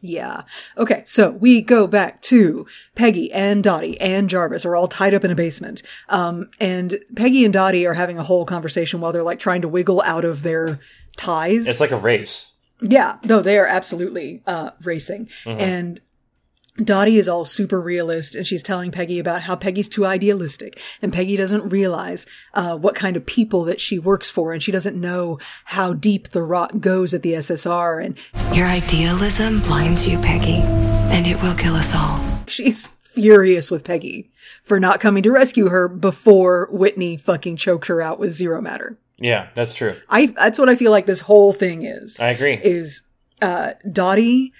Yeah. Okay, so we go back to Peggy and Dottie and Jarvis are all tied up in a basement. Um, and Peggy and Dottie are having a whole conversation while they're like trying to wiggle out of their ties. It's like a race. Yeah, no, they are absolutely uh, racing. And Dottie is all super realist, and she's telling Peggy about how Peggy's too idealistic, and Peggy doesn't realize uh, what kind of people that she works for, and she doesn't know how deep the rot goes at the SSR, and Your idealism blinds you, Peggy, and it will kill us all. she's furious with Peggy for not coming to rescue her before Whitney fucking choked her out with zero matter. Yeah, that's true. I that's what I feel like this whole thing is. I agree. Is uh Dottie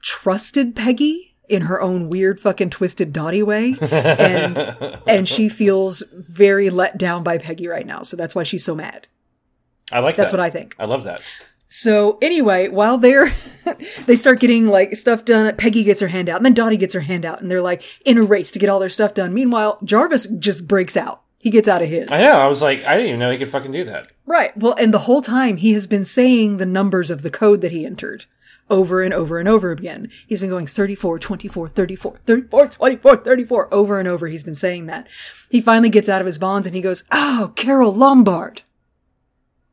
trusted Peggy in her own weird fucking twisted Dottie way and and she feels very let down by Peggy right now. So that's why she's so mad. I like that. That's that. what I think. I love that. So anyway, while they're they start getting like stuff done, Peggy gets her hand out, and then Dottie gets her hand out, and they're like in a race to get all their stuff done. Meanwhile, Jarvis just breaks out. He gets out of his. I know. I was like, I didn't even know he could fucking do that. Right. Well, and the whole time he has been saying the numbers of the code that he entered over and over and over again. He's been going 34, 24, 34, 34, 24, 34 over and over. He's been saying that. He finally gets out of his bonds and he goes, Oh, Carole Lombard.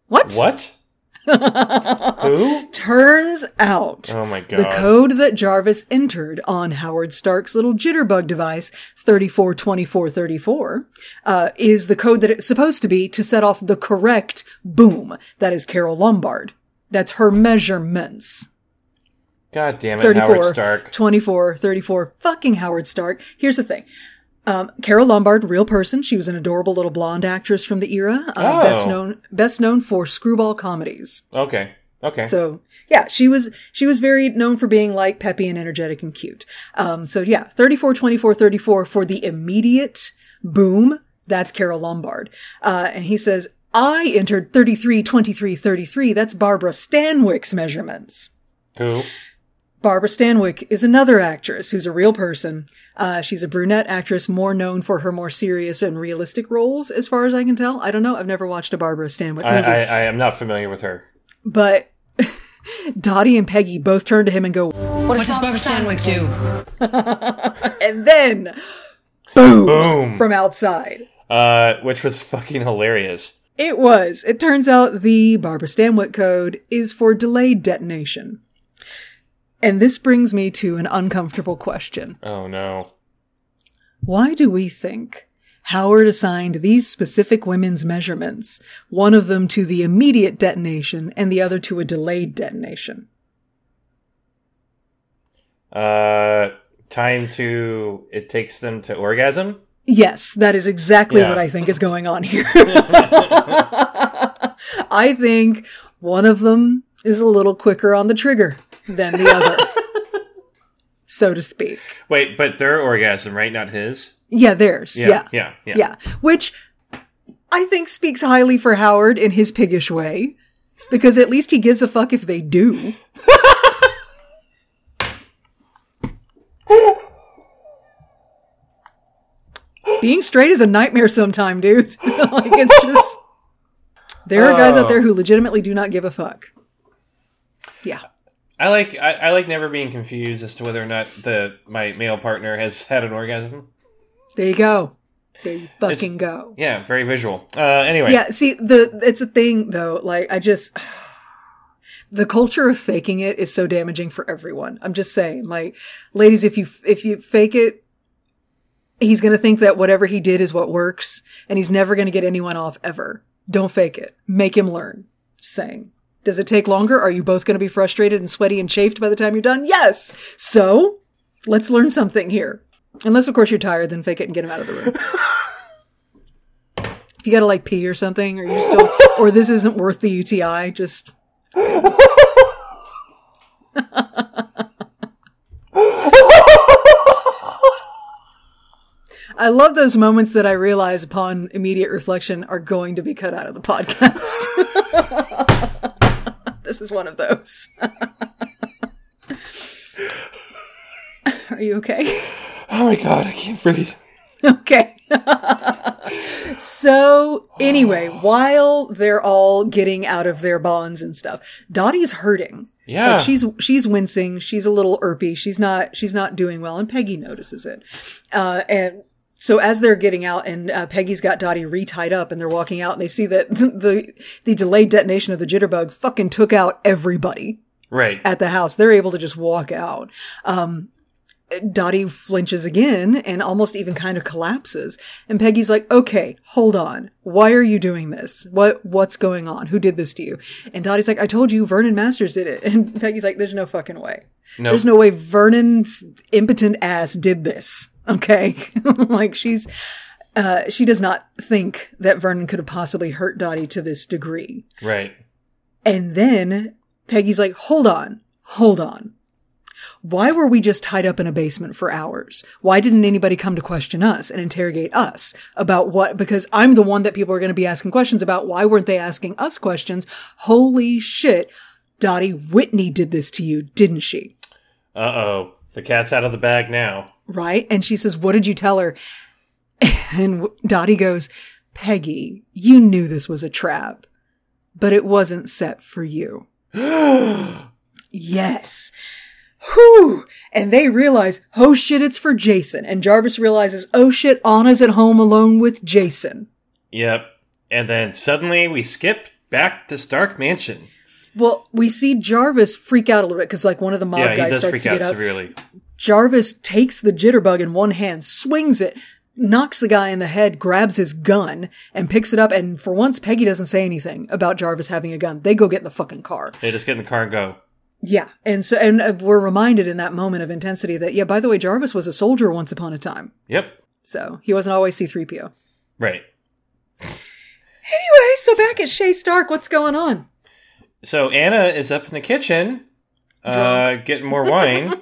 What? What? Who? Turns out Oh my god. the code that Jarvis entered on Howard Stark's little jitterbug device, 342434, uh, is the code that it's supposed to be to set off the correct boom. That is Carole Lombard. That's her measurements. God damn it, 34, Howard Stark. 24, 34, fucking Howard Stark. Here's the thing. Um, Carole Lombard, real person. She was an adorable little blonde actress from the era. Uh, Oh. Best known, best known for screwball comedies. Okay. Okay. So yeah, she was she was very known for being like peppy and energetic and cute. Um, so yeah, 34, 24, 34 for the immediate boom. That's Carole Lombard. Uh, and he says, I entered 33, 23, 33. That's Barbara Stanwyck's measurements. Who? Barbara Stanwyck is another actress who's a real person. Uh, she's a brunette actress more known for her more serious and realistic roles, as far as I can tell. I don't know. I've never watched a Barbara Stanwyck movie. I, I, I am not familiar with her. But Dottie and Peggy both turn to him and go, What does Barbara Stanwyck do? and then boom, Boom. from outside. Uh, which was fucking hilarious. It was. It turns out the Barbara Stanwyck code is for delayed detonation. And this brings me to an uncomfortable question. Oh no. Why do we think Howard assigned these specific women's measurements, one of them to the immediate detonation and the other to a delayed detonation. Uh, time to it takes them to orgasm. Yes, that is exactly Yeah. what I think is going on here. I think one of them is a little quicker on the trigger than the other, so to speak. Wait, but their orgasm, right? Not his. Yeah, theirs. Yeah, Yeah. yeah, yeah. Yeah. Which I think speaks highly for Howard in his piggish way, because at least he gives a fuck if they do. Being straight is a nightmare sometime, dude. like it's just there are guys out there oh. who legitimately do not give a fuck. Yeah. I like I, I like never being confused as to whether or not the my male partner has had an orgasm. There you go. There you fucking go. Yeah, very visual. Uh, anyway, Yeah, see, the it's a thing though. Like, I just the culture of faking it is so damaging for everyone. I'm just saying, like, ladies, if you if you fake it, he's gonna think that whatever he did is what works, and he's never gonna get anyone off ever. Don't fake it. Make him learn. Just saying. Does it take longer? Are you both gonna be frustrated and sweaty and chafed by the time you're done? Yes. So let's learn something here. Unless, of course, you're tired, then fake it and get him out of the room. if you gotta like pee or something, or you still, or this isn't worth the UTI, just. I love those moments that I realize upon immediate reflection are going to be cut out of the podcast. this is one of those. are you okay? Oh my god, I can't breathe. Okay. so anyway, while they're all getting out of their bonds and stuff, Dottie's hurting. Yeah. Like she's she's wincing. She's a little irpy. She's not she's not doing well, and Peggy notices it. Uh, and so as they're getting out, and uh, Peggy's got Dottie re-tied up, and they're walking out, and they see that the the delayed detonation of the jitterbug fucking took out everybody Right. at the house. They're able to just walk out. Um, Dottie flinches again and almost even kind of collapses. And Peggy's like, okay, hold on. Why are you doing this? What, what's going on? Who did this to you? And Dottie's like, I told you Vernon Masters did it. And Peggy's like, there's no fucking way. Nope. There's no way Vernon's impotent ass did this. Okay. like she's, uh, she does not think that Vernon could have possibly hurt Dottie to this degree. Right. And then Peggy's like, hold on, hold on. Why were we just tied up in a basement for hours? Why didn't anybody come to question us and interrogate us about what? Because I'm the one that people are going to be asking questions about. Why weren't they asking us questions? Holy shit. Dottie Whitney did this to you, didn't she? Uh oh. The cat's out of the bag now. Right? And she says, what did you tell her? And Dottie goes, Peggy, you knew this was a trap, but it wasn't set for you. yes. Whew. And they realize, oh shit, it's for Jason. And Jarvis realizes, oh shit, Ana's at home alone with Jason. Yep. And then suddenly we skip back to Stark Mansion. Well, we see Jarvis freak out a little bit because like one of the mob yeah, guys does starts freak to out get up. severely. Jarvis takes the jitterbug in one hand, swings it, knocks the guy in the head, grabs his gun, and picks it up. And for once, Peggy doesn't say anything about Jarvis having a gun. They go get in the fucking car. They just get in the car and go. Yeah. And so, and uh, we're reminded in that moment of intensity that, yeah, by the way, Jarvis was a soldier once upon a time. Yep. So he wasn't always C3PO. Right. Anyway, so back at Chez Stark, what's going on? So Anna is up in the kitchen, uh, getting more wine,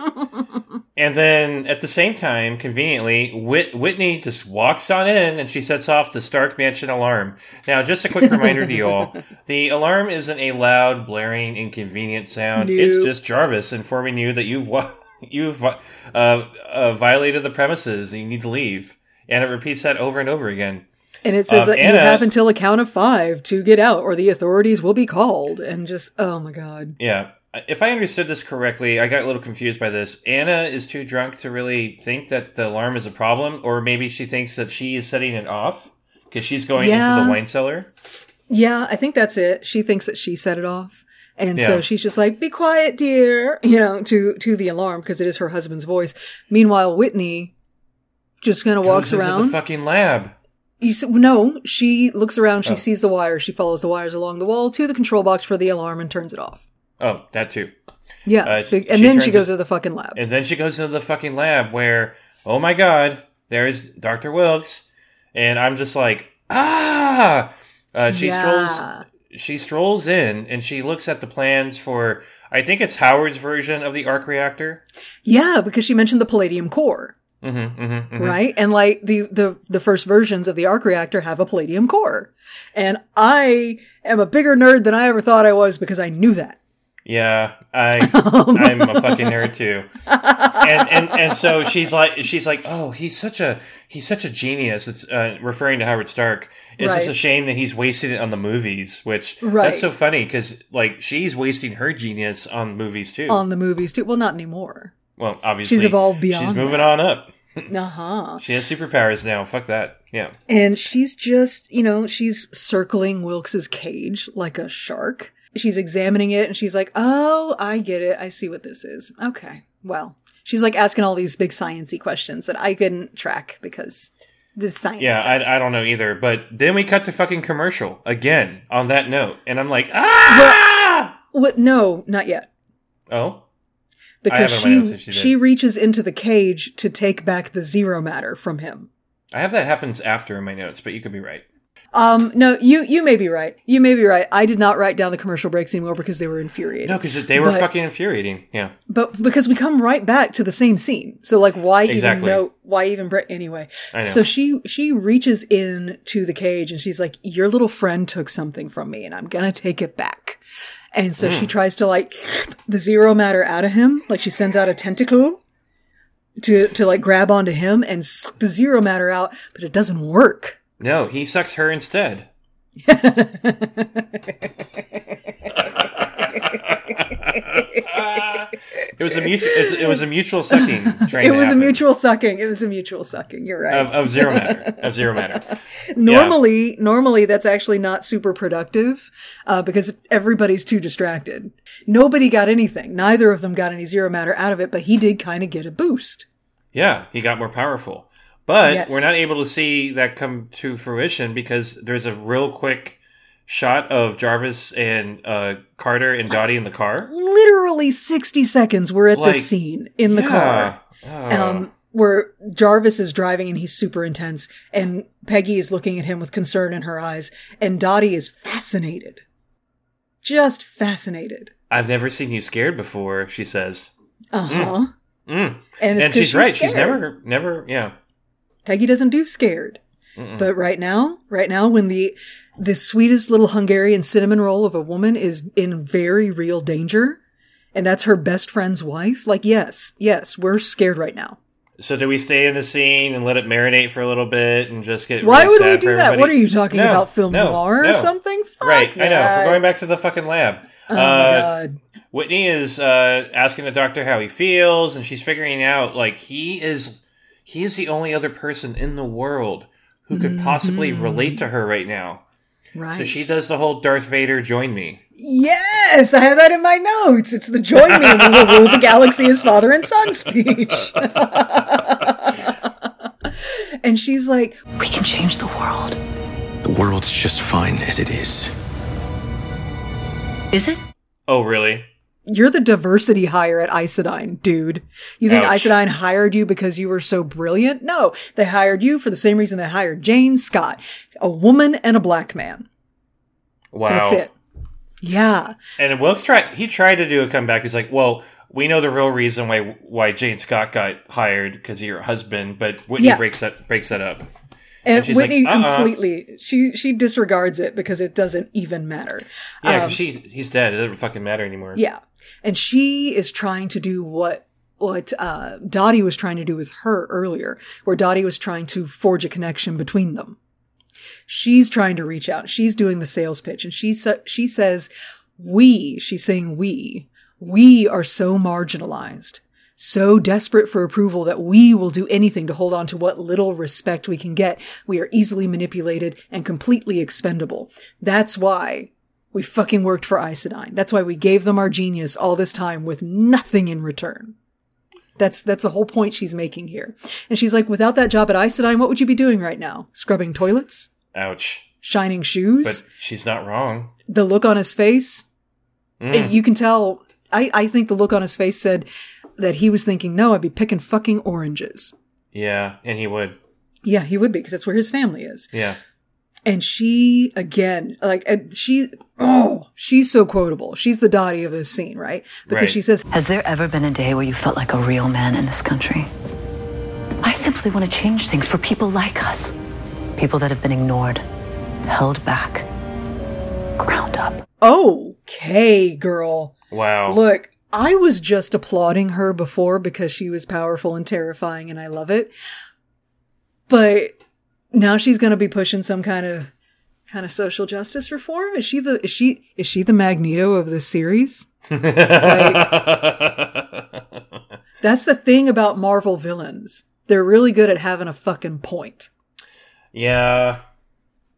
and then at the same time, conveniently, Whit- Whitney just walks on in and she sets off the Stark Mansion alarm. Now, just a quick reminder to you all: the alarm isn't a loud, blaring, inconvenient sound. It's just Jarvis informing you that you've wa- you've uh, uh, violated the premises and you need to leave, and it repeats that over and over again. And it says Um, that you have until a count of five to get out or the authorities will be called. And just, oh my God. Yeah. If I understood this correctly, I got a little confused by this. Ana is too drunk to really think that the alarm is a problem, or maybe she thinks that she is setting it off because she's going into the wine cellar. Yeah, I think that's it. She thinks that she set it off. And so she's just like, be quiet, dear, you know, to, to the alarm because it is her husband's voice. Meanwhile, Whitney just kind of walks around. the fucking lab. You s- no, she looks around, she Oh. sees the wire, she follows the wires along the wall to the control box for the alarm and turns it off. Oh, that too. Yeah, Uh, and she then turns she it- goes to the fucking lab. And then she goes to the fucking lab where, oh my god, there's Dr. Wilkes. And I'm just like, ah! Uh, she Yeah. strolls she strolls in and she looks at the plans for I think it's Howard's version of the arc reactor. Yeah, because she mentioned the palladium core, Mm-hmm, mm-hmm, right? And like the, the the first versions of the arc reactor have a palladium core, and I am a bigger nerd than I ever thought I was because I knew that. Yeah, I I'm a fucking nerd too. And and and so she's like she's like, "Oh, he's such a he's such a genius." It's uh, referring to Howard Stark. It's just a shame that he's wasted it on the movies, which Right. that's so funny cuz like she's wasting her genius on movies too. On the movies too. Well, not anymore. well, obviously she's evolved beyond She's moving that. on up. Uh huh. She has superpowers now. Fuck that. Yeah. And she's just, you know, she's circling Wilkes's cage like a shark. She's examining it and she's like, "Oh, I get it. I see what this is." Okay. Well, she's like asking all these big sciencey questions that I couldn't track because this science. Yeah. I, I don't know either. But then we cut to fucking commercial again on that note. And I'm like, ah! What? No, not yet. oh? Because have it on my notes she she she, reaches into the cage to take back the zero matter from him. I have that happens after in my notes, but you could be right. Um, no, you you may be right. You may be right. I did not write down the commercial breaks anymore because they were infuriating. No, because they were But- fucking infuriating. Yeah. But because we come right back to the same scene, so like, why Exactly. even know? Why even break? Anyway, so she she reaches in to the cage and she's like, "Your little friend took something from me, and I'm gonna take it back." And so Hmm. she tries to like the zero matter out of him, like she sends out a tentacle to to like grab onto him and suck the zero matter out, but it doesn't work. No, he sucks her instead. it was a mutual. It, was a mutual sucking. It was a mutual sucking. It was a mutual sucking. You're right. of, of zero matter. Of zero matter. normally normally that's actually not super productive uh, because everybody's too distracted nobody got anything neither of them got any zero matter out of it but he did kind of get a boost Yeah, he got more powerful, but Yes. we're not able to see that come to fruition because there's a real quick shot of Jarvis and uh, Carter and Dottie in the car. literally 60 seconds we're at Like, this scene in the car. Oh. um, where jarvis is driving and he's super intense and peggy is looking at him with concern in her eyes and dottie is fascinated just fascinated I've never seen you scared before, she says. uh-huh Mm. and, it's And 'cause she's right. She's never, never, yeah. Peggy doesn't do scared. But right now, right now, when the the sweetest little Hungarian cinnamon roll of a woman is in very real danger, and that's her best friend's wife, like yes, yes, we're scared right now. So do we stay in the scene and let it marinate for a little bit and just get? Why really would we do that? everybody? What are you talking No, about? Film no, noir no. or something? Fuck Right, I know. We're going back to the fucking lab. Oh uh, my god. Whitney is uh, asking the doctor how he feels, and she's figuring out like he is he is the only other person in the world who could possibly relate to her right now. Mm-hmm. Right. So she does the whole Darth Vader join me. Yes, I have that in my notes. It's the join me and we will rule the galaxy as father and son speech. and she's like, We can change the world. The world's just fine as it is. Is it? Oh, really? You're the diversity hire at Isodyne, dude. You think Ouch. Isodyne hired you because you were so brilliant? No, they hired you for the same reason they hired Jane Scott, a woman and a black man. Wow. That's it. Yeah. And Wilkes tried. He tried to do a comeback. He's like, "Well, we know the real reason why why Jane Scott got hired because of your husband," but Whitney Yeah. breaks that breaks that up. And, she's Whitney like, uh-uh. completely she she disregards it because it doesn't even matter. Yeah, 'cause she he's dead. It doesn't fucking matter anymore. Um, Yeah. And she is trying to do what what uh, Dottie was trying to do with her earlier, where Dottie was trying to forge a connection between them. She's trying to reach out. She's doing the sales pitch, and she sa- she says, "We." She's saying, "We. We are so marginalized." So desperate for approval that we will do anything to hold on to what little respect we can get. We are easily manipulated and completely expendable. That's why we fucking worked for Isodyne. That's why we gave them our genius all this time with nothing in return. That's that's the whole point she's making here. And she's like, without that job at Isodyne, what would you be doing right now? Scrubbing toilets? Ouch. Shining shoes? But she's not wrong. the look on his face, Mm. and you can tell. I, I think the look on his face said that he was thinking, no, I'd be picking fucking oranges. Yeah, and he would. Yeah, he would be because that's where his family is. Yeah. And she, again, like, she, oh, she's so quotable. She's the Dottie of this scene, right? Because Right. she says, Has there ever been a day where you felt like a real man in this country? I simply want to change things for people like us. People that have been ignored, held back, ground up. okay, girl. Wow. Look, I was just applauding her before because she was powerful and terrifying and I love it. But now she's going to be pushing some kind of kind of social justice reform. Is she the is she is she the Magneto of this series? That's the thing about Marvel villains. They're really good at having a fucking point. Yeah,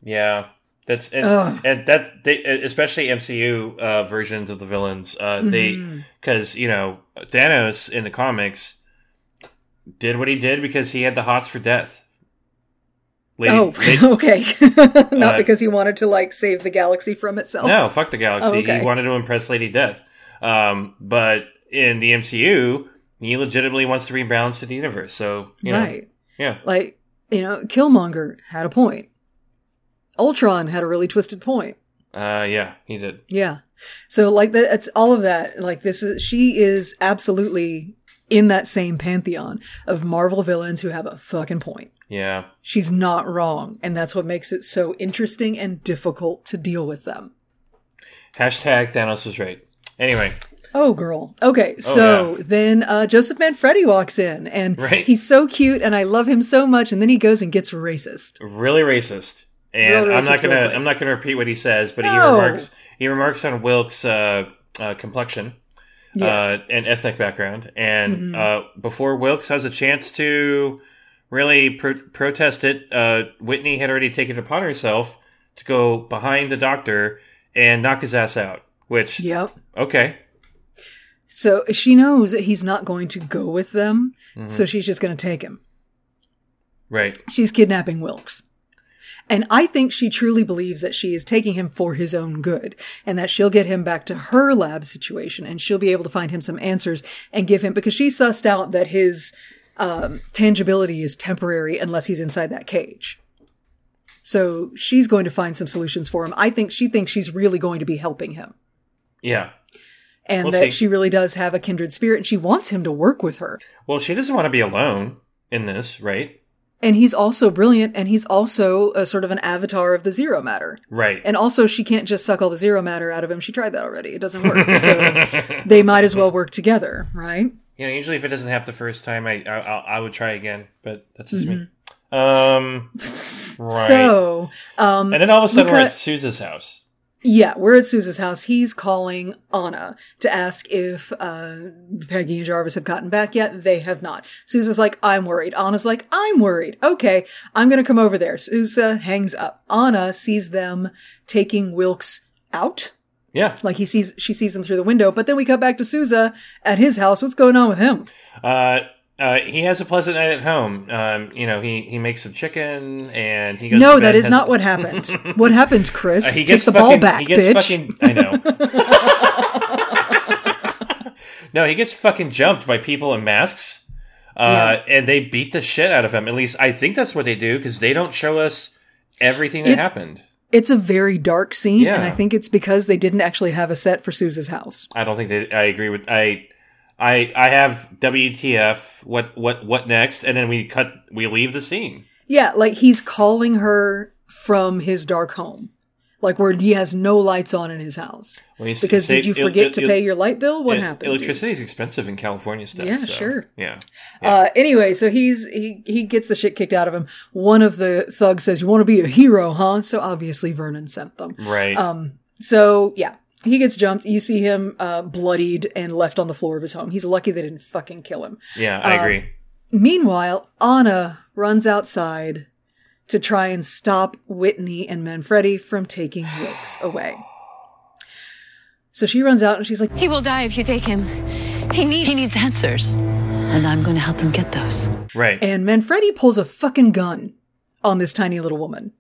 yeah. That's and, Ugh. and that's they, especially MCU uh, versions of the villains. Uh, They Mhm. because you know Thanos in the comics did what he did because he had the hots for death. Lady- oh, lady- okay. Not Uh, because he wanted to like save the galaxy from itself. no, fuck the galaxy. Oh, okay. He wanted to impress Lady Death. Um, but in the MCU, he legitimately wants to rebalance to the universe. So you know, Right. yeah, Like, you know, Killmonger had a point. Ultron had a really twisted point. uh, yeah, he did. Yeah. So like that it's all of that. Like this is she is absolutely in that same pantheon of Marvel villains who have a fucking point. Yeah, She's not wrong, and that's what makes it so interesting and difficult to deal with them. hashtag Thanos was right. Anyway, Oh, girl. Okay, Oh, so then uh, Joseph Manfredi walks in, and Right. he's so cute, and I love him so much. And then he goes and gets racist. really racist. And I'm racist not gonna real. I'm not gonna repeat what he says, but he remarks he remarks on Wilkes' uh, uh, complexion Yes. uh, and ethnic background, and Mhm. uh, before Wilkes has a chance to really pro- protest it, uh, Whitney had already taken it upon herself to go behind the doctor and knock his ass out. Which Yep. okay, So she knows that he's not going to go with them, Mhm. so she's just going to take him. right, She's kidnapping Wilkes. And I think she truly believes that she is taking him for his own good and that she'll get him back to her lab situation and she'll be able to find him some answers and give him, because she sussed out that his um, tangibility is temporary unless he's inside that cage. So she's going to find some solutions for him. I think she thinks she's really going to be helping him yeah. and We'll that see. she really does have a kindred spirit and she wants him to work with her. Well, she doesn't want to be alone in this, right? And he's also brilliant and he's also a sort of an avatar of the zero matter. Right. And also, she can't just suck all the zero matter out of him. She tried that already. It doesn't work. So they might as well work together, right? You know, usually if it doesn't happen the first time, I I, I would try again, but that's just Mhm. me. Um, right. So, um, and then all of a sudden we we're at Sousa's house. yeah, we're at Sousa's house. He's calling Ana to ask if uh, Peggy and Jarvis have gotten back yet. They have not. Sousa's like, I'm worried. Ana's like, I'm worried. Okay, I'm to come over there. Sousa hangs up. Ana sees them taking Wilkes out. Yeah. Like he sees, she sees him through the window. But then we cut back to Sousa at his house. What's going on with him? Uh, uh, he has a pleasant night at home. Um, you know, he he makes some chicken and he goes. No, that is not what happened. what happened, Chris? Uh, he Take gets the fucking, ball back, He gets bitch. fucking. I know. no, he gets fucking jumped by people in masks, uh, and they beat the shit out of him. At least I think that's what they do because they don't show us everything that It's- happened. It's a very dark scene, and I think it's because they didn't actually have a set for Sousa's house. I don't think that I agree with I. I I have WTF. What what what next? And then we cut. We leave the scene. Yeah, like he's calling her from his dark home, like where he has no lights on in his house. Well, because say- did you forget il- to il- pay your light bill? What happened? Electricity is expensive in California stuff. Yeah, so, sure. Yeah. Uh, anyway, so he's he he gets the shit kicked out of him. One of the thugs says, "You want to be a hero, huh?" So obviously Vernon sent them. Right. Um. So yeah, he gets jumped. You see him uh, bloodied and left on the floor of his home. He's lucky they didn't fucking kill him. Yeah, I Uh, agree. Meanwhile, Ana runs outside to try and stop Whitney and Manfredi from taking Wilkes away. So she runs out and she's like, He will die if you take him. He needs. He needs answers. and I'm going to help him get those. Right. And Manfredi pulls a fucking gun on this tiny little woman.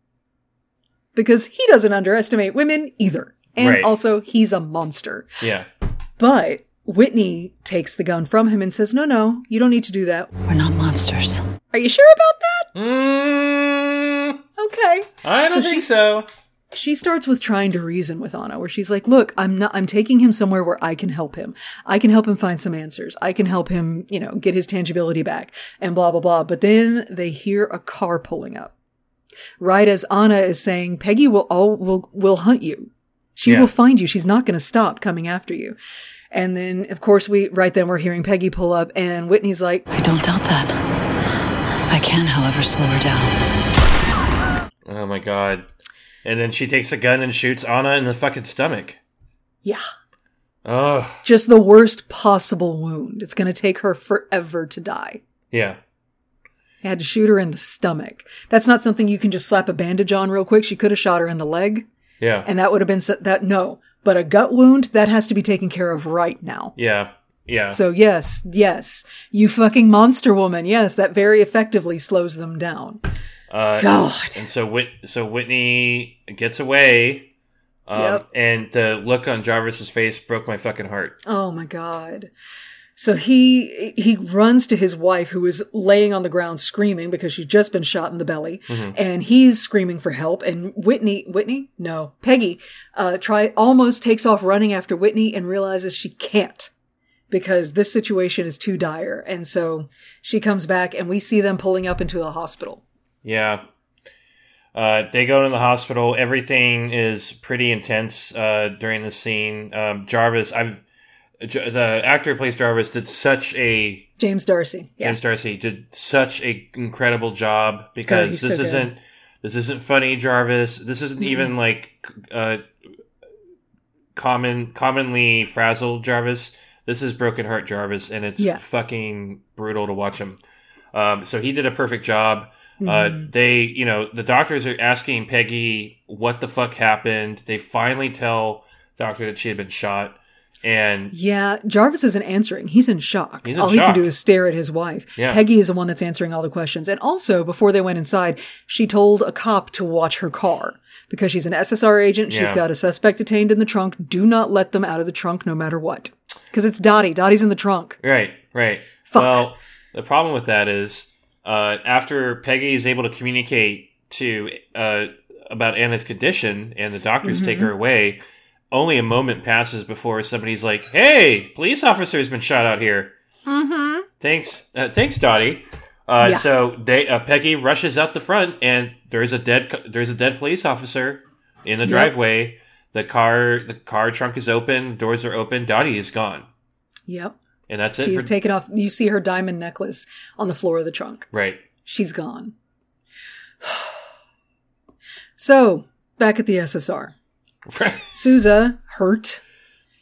Because he doesn't underestimate women either. And Right. also, he's a monster. yeah. But Whitney takes the gun from him and says, No, no, you don't need to do that. We're not monsters. Are you sure about that? Mm, Okay. I don't So think she- so. She starts with trying to reason with Ana, where she's like, Look, I'm not, I'm taking him somewhere where I can help him. I can help him find some answers. I can help him, you know, get his tangibility back and blah, blah, blah. But then they hear a car pulling up. Right as Ana is saying, Peggy will all, will, will hunt you. She Yeah. will find you. She's not going to stop coming after you. And then, of course, we, right then we're hearing Peggy pull up and Whitney's like, I don't doubt that. I can, however, slow her down. Oh my god. And then she takes a gun and shoots Ana in the fucking stomach. yeah, Oh, just the worst possible wound. It's going to take her forever to die. yeah. He had to shoot her in the stomach. That's not something you can just slap a bandage on real quick. She could have shot her in the leg, Yeah. and that would have been that. No, but a gut wound that has to be taken care of right now. yeah. Yeah. So yes, yes, you fucking monster woman. Yes, that very effectively slows them down. Uh, God. And so Whit- so Whitney gets away. Um, Yep. And the look on Jarvis's face broke my fucking heart. Oh my god. So he he runs to his wife who is laying on the ground screaming because she's just been shot in the belly and he's screaming for help and Whitney Whitney no Peggy uh try almost takes off running after Whitney and realizes she can't because this situation is too dire and so she comes back and we see them pulling up into the hospital. Yeah. Uh, they go to the hospital. Everything is pretty intense uh, during the scene. Um, Jarvis, I've J- the actor who plays Jarvis did such a James D'Arcy. Yeah. James D'Arcy did such a incredible job because this so isn't this isn't funny Jarvis. This isn't even like uh, common commonly frazzled Jarvis. This is broken heart Jarvis, and it's Yeah. fucking brutal to watch him. Um, so he did a perfect job. Uh, Mm-hmm. they, you know, the doctors are asking Peggy what the fuck happened. They finally tell doctor that she had been shot, and Yeah, Jarvis isn't answering. He's in shock. He's in all he can do is stare at his wife. Yeah. Peggy is the one that's answering all the questions. And also, before they went inside, she told a cop to watch her car because she's an SSR agent. She's Yeah. got a suspect detained in the trunk. Do not let them out of the trunk no matter what. Because it's Dottie. Dottie's in the trunk. Right, right. Fuck. Well, the problem with that is uh, after Peggy is able to communicate to uh, about Ana's condition and the doctors take Mm-hmm. her away, only a moment passes before somebody's like, "Hey, police officer has been shot out here." Mm-hmm. Thanks, uh, thanks, Dottie. Uh, Yeah. So they uh, Peggy rushes out the front, and there's a dead there's a dead police officer in the Yep. driveway. The car the car trunk is open, doors are open. Dottie is gone, Yep. And that's it. She's for- taken off. You see her diamond necklace on the floor of the trunk. right. She's gone. so, back at the SSR. Right. Sousa hurt.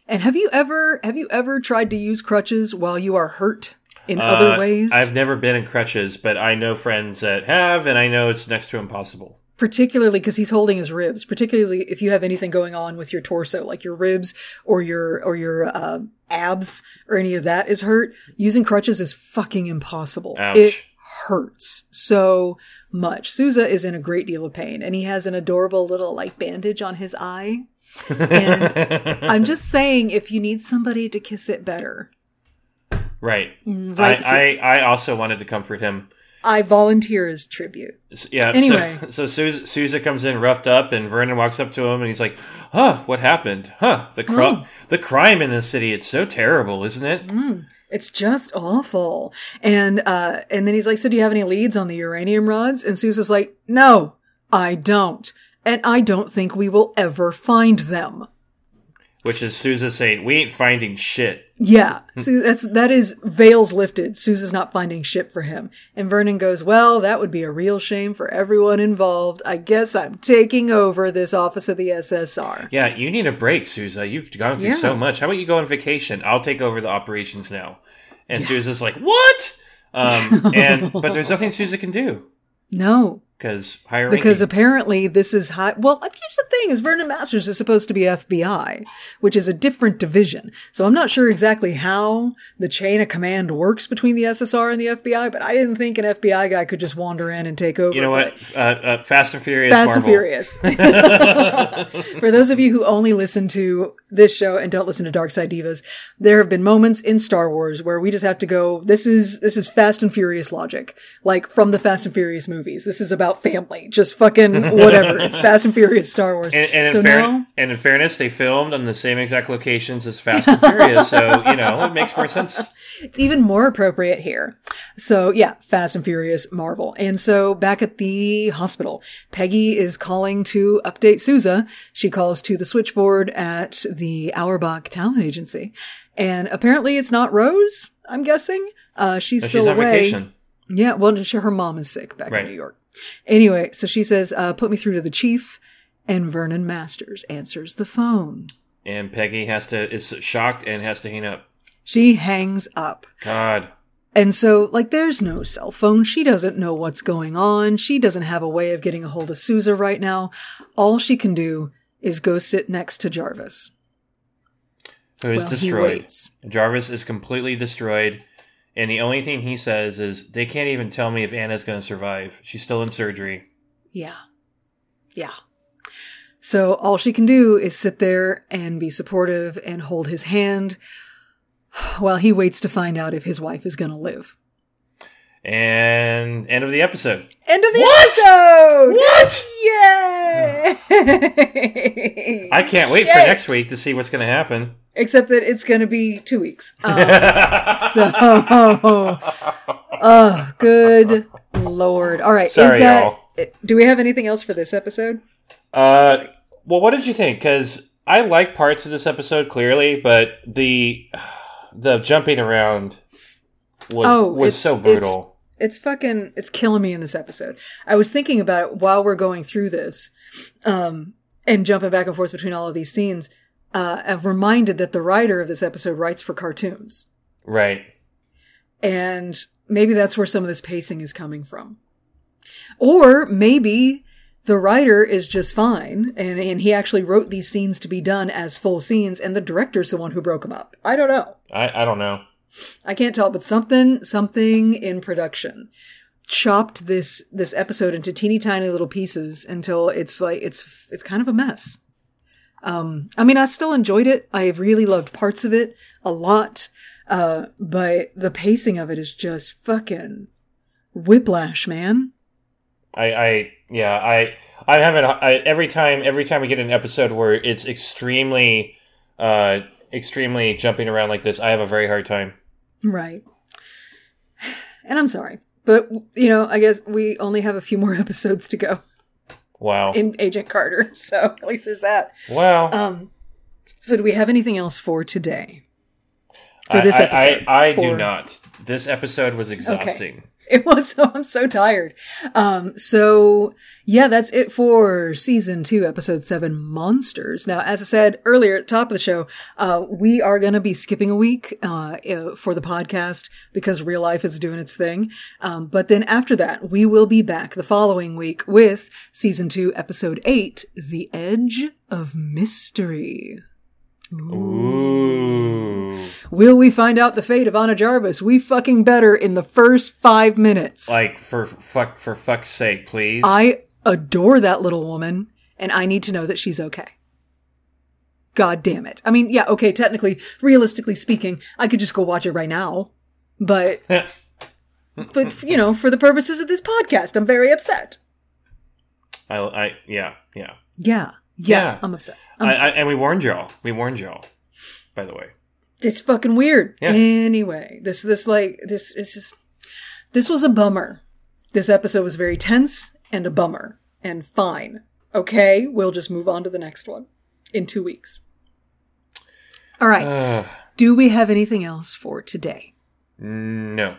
And have you ever have you ever tried to use crutches while you are hurt in other Uh, ways? I've never been in crutches, but I know friends that have, and I know it's next to impossible. Particularly because he's holding his ribs. Particularly if you have anything going on with your torso, like your ribs or your or your uh, abs or any of that is hurt. Using crutches is fucking impossible. Ouch. It hurts so much. Sousa is in a great deal of pain, and he has an adorable little like bandage on his eye. and I'm just saying, if you need somebody to kiss it better, Right. right I, I, I also wanted to comfort him. I volunteer as tribute. Yeah. Anyway. So, so Sousa, Sousa comes in roughed up, and Vernon walks up to him, and he's like, "Huh? What happened? Huh? The cri- Oh. the crime in this city. It's so terrible, isn't it? Mm. It's just awful. And uh and then he's like, So do you have any leads on the uranium rods? And Sousa's like, No, I don't. And I don't think we will ever find them. Which is Sousa saying, "We ain't finding shit." Yeah. So that's that is veils lifted. Sousa's not finding shit for him. And Vernon goes, Well, that would be a real shame for everyone involved. I guess I'm taking over this office of the SSR. Yeah, you need a break, Sousa. You've gone through Yeah. so much. How about you go on vacation? I'll take over the operations now. And Sousa's like, "What?" Um, and but there's nothing Sousa can do. No. Because higher Because ranking. apparently this is high. Well, here's the thing: is Vernon Masters is supposed to be FBI, which is a different division. So I'm not sure exactly how the chain of command works between the SSR and the FBI. But I didn't think an FBI guy could just wander in and take over. you know what? Uh, uh, Fast and Furious. Fast and Furious. For those of you who only listen to this show and don't listen to Dark Side Divas, there have been moments in Star Wars where we just have to go, this is, this is Fast and Furious logic. Like from the Fast and Furious movies. This is about family. Just fucking whatever. it's Fast and Furious Star Wars. And, and, in fair- now, and in fairness, they filmed on the same exact locations as Fast and Furious, so you know it makes more sense. it's even more appropriate here. So yeah, Fast and Furious Marvel. And so back at the hospital, Peggy is calling to update Sousa. She calls to the switchboard at the Auerbach talent agency. And apparently it's not Rose, I'm guessing. Uh, she's So still she's away. vacation. Yeah, well, her mom is sick back Right. in New York. Anyway, so she says, uh, put me through to the chief. And Vernon Masters answers the phone. And Peggy has to is shocked and has to hang up. She hangs up. God, And so, like, there's no cell phone. She doesn't know what's going on. She doesn't have a way of getting a hold of Sousa right now. All she can do is go sit next to Jarvis. who is Well, destroyed? Jarvis is completely destroyed, and the only thing he says is, "They can't even tell me if Ana's going to survive. She's still in surgery." Yeah. Yeah. So all she can do is sit there and be supportive and hold his hand while he waits to find out if his wife is going to live. And end of the episode. End of the episode! What? Yay! I can't wait for next week to see what's going to happen. Except that it's going to be two weeks. Um, so, oh, good lord! All right, Sorry, is that? y'all. Do we have anything else for this episode? Uh, well, what did you think? Because I like parts of this episode clearly, but the the jumping around was Oh, was it's- so it's- brutal. It's fucking, it's killing me in this episode. I was thinking about it while we're going through this, um, and jumping back and forth between all of these scenes. Uh, I'm reminded that the writer of this episode writes for cartoons. Right. And maybe that's where some of this pacing is coming from. Or maybe the writer is just fine and, and he actually wrote these scenes to be done as full scenes and the director's the one who broke them up. I don't know. I I don't know. I can't tell, but something, something in production chopped this, this episode into teeny tiny little pieces until it's like, it's, it's kind of a mess. Um, I mean, I still enjoyed it. I really loved parts of it a lot. Uh, but the pacing of it is just fucking whiplash, man. I, I yeah I I'm having I, every time every time we get an episode where it's extremely uh extremely jumping around like this I have a very hard time. Right. And I'm sorry, but you know, I guess we only have a few more episodes to go Wow. in Agent Carter, so at least there's that. wow. Um, so do we have anything else for today? For I, this episode? I, I, For- do not. This episode was exhausting. It was so I'm so tired. Um, so yeah, that's it for season two, episode seven, Monsters. Now, as I said earlier at the top of the show, uh, we are going to be skipping a week, uh, uh, for the podcast because real life is doing its thing. Um, but then after that, we will be back the following week with season two, episode eight, The Edge of Mystery. Ooh. Will we find out the fate of Ana Jarvis? We fucking better in the first five minutes. Like for fuck for fuck's sake, please. I adore that little woman, and I need to know that she's okay. God damn it. I mean, yeah, okay, technically, realistically speaking, I could just go watch it right now. But, but, you know, for the purposes of this podcast, I'm very upset. I, I yeah yeah. Yeah. Yeah. Yeah. I'm upset. I'm I, upset. I, and we warned y'all. We warned y'all. By the way. it's fucking weird. Yeah. Anyway, this, this, like, this, it's just, this was a bummer. This episode was very tense and a bummer. And fine. Okay, we'll just move on to the next one in two weeks. All right. Uh, Do we have anything else for today? no.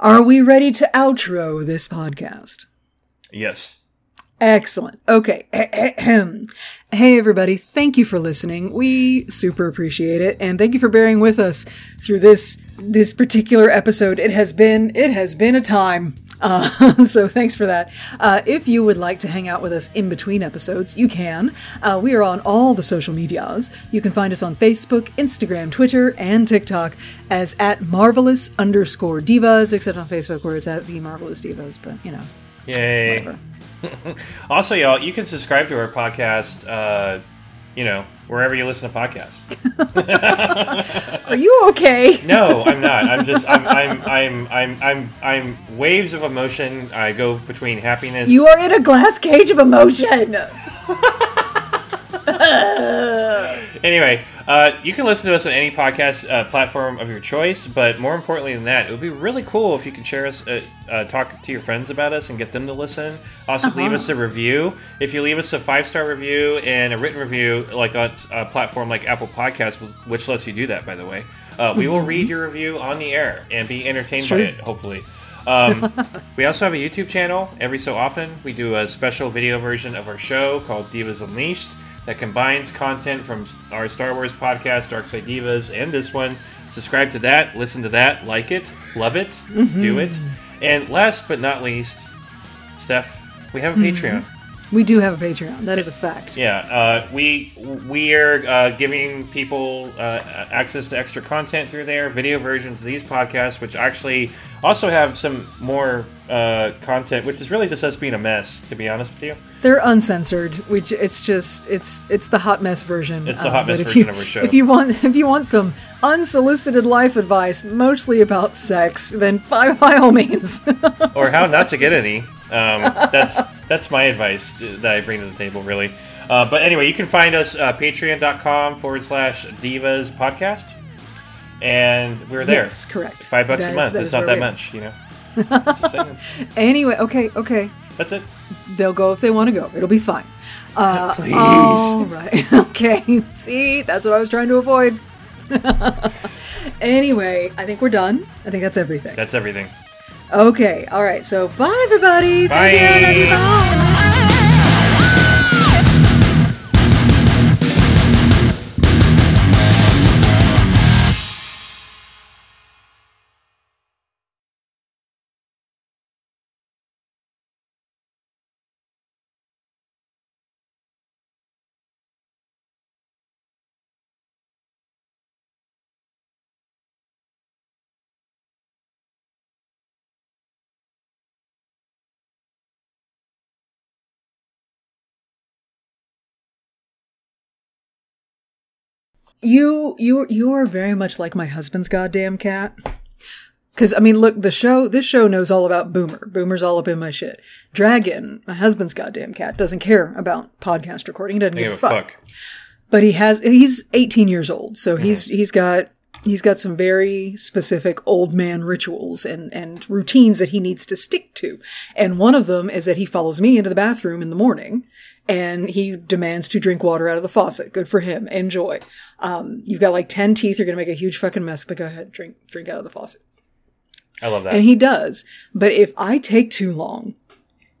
Are we ready to outro this podcast? Yes. Excellent. Okay. hey, everybody. Thank you for listening. We super appreciate it. And thank you for bearing with us through this, this particular episode. It has been, it has been a time. Uh, so thanks for that. Uh, if you would like to hang out with us in between episodes, you can. Uh, we are on all the social medias. You can find us on Facebook, Instagram, Twitter, and TikTok as at marvelous underscore divas, except on Facebook where it's at the marvelous divas. But you know, Yay. whatever. Also, y'all, you can subscribe to our podcast, uh, you know, wherever you listen to podcasts. Are you okay? No, I'm not. I'm just I'm I'm I'm I'm I'm I'm waves of emotion. I go between happiness. You are in a glass cage of emotion. Anyway, uh, you can listen to us on any podcast uh, platform of your choice, but more importantly than that, it would be really cool if you could share us, uh, uh, talk to your friends about us, and get them to listen. Also, leave us a review. If you leave us a five star review and a written review, like on a platform like Apple Podcasts, which lets you do that, by the way, uh, we will read your review on the air and be entertained by it, hopefully. Um, we also have a YouTube channel. Every so often, we do a special video version of our show called Divas Unleashed that combines content from our Star Wars podcast, Dark Side Divas, and this one. Subscribe to that, listen to that, like it, love it, do it. And last but not least, Steph, we have a Patreon. We do have a Patreon. That is a fact. Yeah, uh, we we are uh, giving people uh, access to extra content through there, video versions of these podcasts, which actually also have some more uh, content, which is really just us being a mess, to be honest with you. They're uncensored, which it's just it's it's the hot mess version. It's the Um, hot mess but if version you- of our show. If you want if you want some unsolicited life advice, mostly about sex, then by, by all means. or how not to get any. Um, that's that's my advice that I bring to the table, really. Uh, but anyway, you can find us uh, patreon.com forward slash divas podcast. And we're there. Yes, correct. Five bucks That a is- month. that It's not that much, you know. Anyway, okay, okay. That's it. They'll go if they want to go. It'll be fine. Uh, Please. All right. Okay. See, that's what I was trying to avoid. anyway, I think we're done. I think that's everything. That's everything. Okay. All right. So bye, everybody. Thank you. Love you. Bye. You you you are very much like my husband's goddamn cat. Cause I mean, look, the show this show knows all about Boomer. Boomer's all up in my shit. Dragon, my husband's goddamn cat, doesn't care about podcast recording. He doesn't give a fuck. fuck. But he has he's 18 years old, so he's mm-hmm. he's got he's got some very specific old man rituals and and routines that he needs to stick to. And one of them is that he follows me into the bathroom in the morning and he demands to drink water out of the faucet. Good for him. Enjoy. Um, you've got like 10 teeth, you're going to make a huge fucking mess, but go ahead, drink drink out of the faucet. I love that. And he does. But if I take too long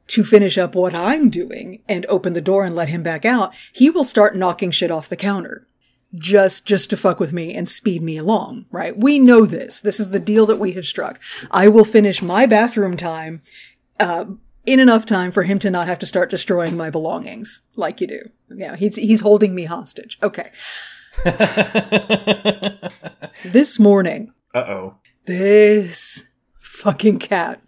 to finish up what I'm doing and open the door and let him back out, he will start knocking shit off the counter. Just, just to fuck with me and speed me along, right? We know this. This is the deal that we have struck. I will finish my bathroom time, uh, in enough time for him to not have to start destroying my belongings like you do. Yeah, he's, he's holding me hostage. Okay. this morning, Uh oh. this fucking cat.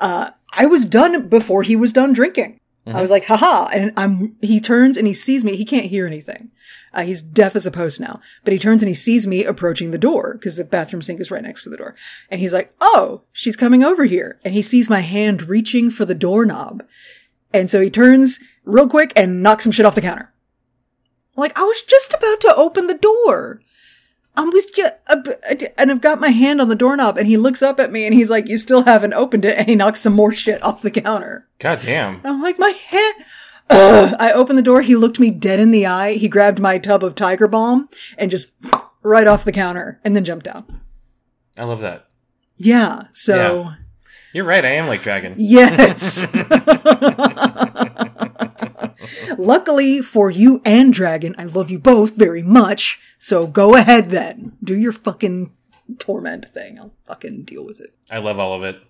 Uh, I was done before he was done drinking. I was like, haha. And I'm, he turns and he sees me. He can't hear anything. Uh, he's deaf as a post now, but he turns and he sees me approaching the door because the bathroom sink is right next to the door. And he's like, Oh, she's coming over here. And he sees my hand reaching for the doorknob. And so he turns real quick and knocks some shit off the counter. Like, I was just about to open the door. I was just, and I've got my hand on the doorknob, and he looks up at me, and he's like, "You still haven't opened it," and he knocks some more shit off the counter. God damn. And I'm like, "My hand." Ugh. I opened the door. He looked me dead in the eye. He grabbed my tub of Tiger Balm and just right off the counter, and then jumped out. I love that. Yeah. So Yeah. You're right. I am like Dragon. yes. Luckily for you and Dragon, I love you both very much. So go ahead then. Do your fucking torment thing. I'll fucking deal with it. I love all of it.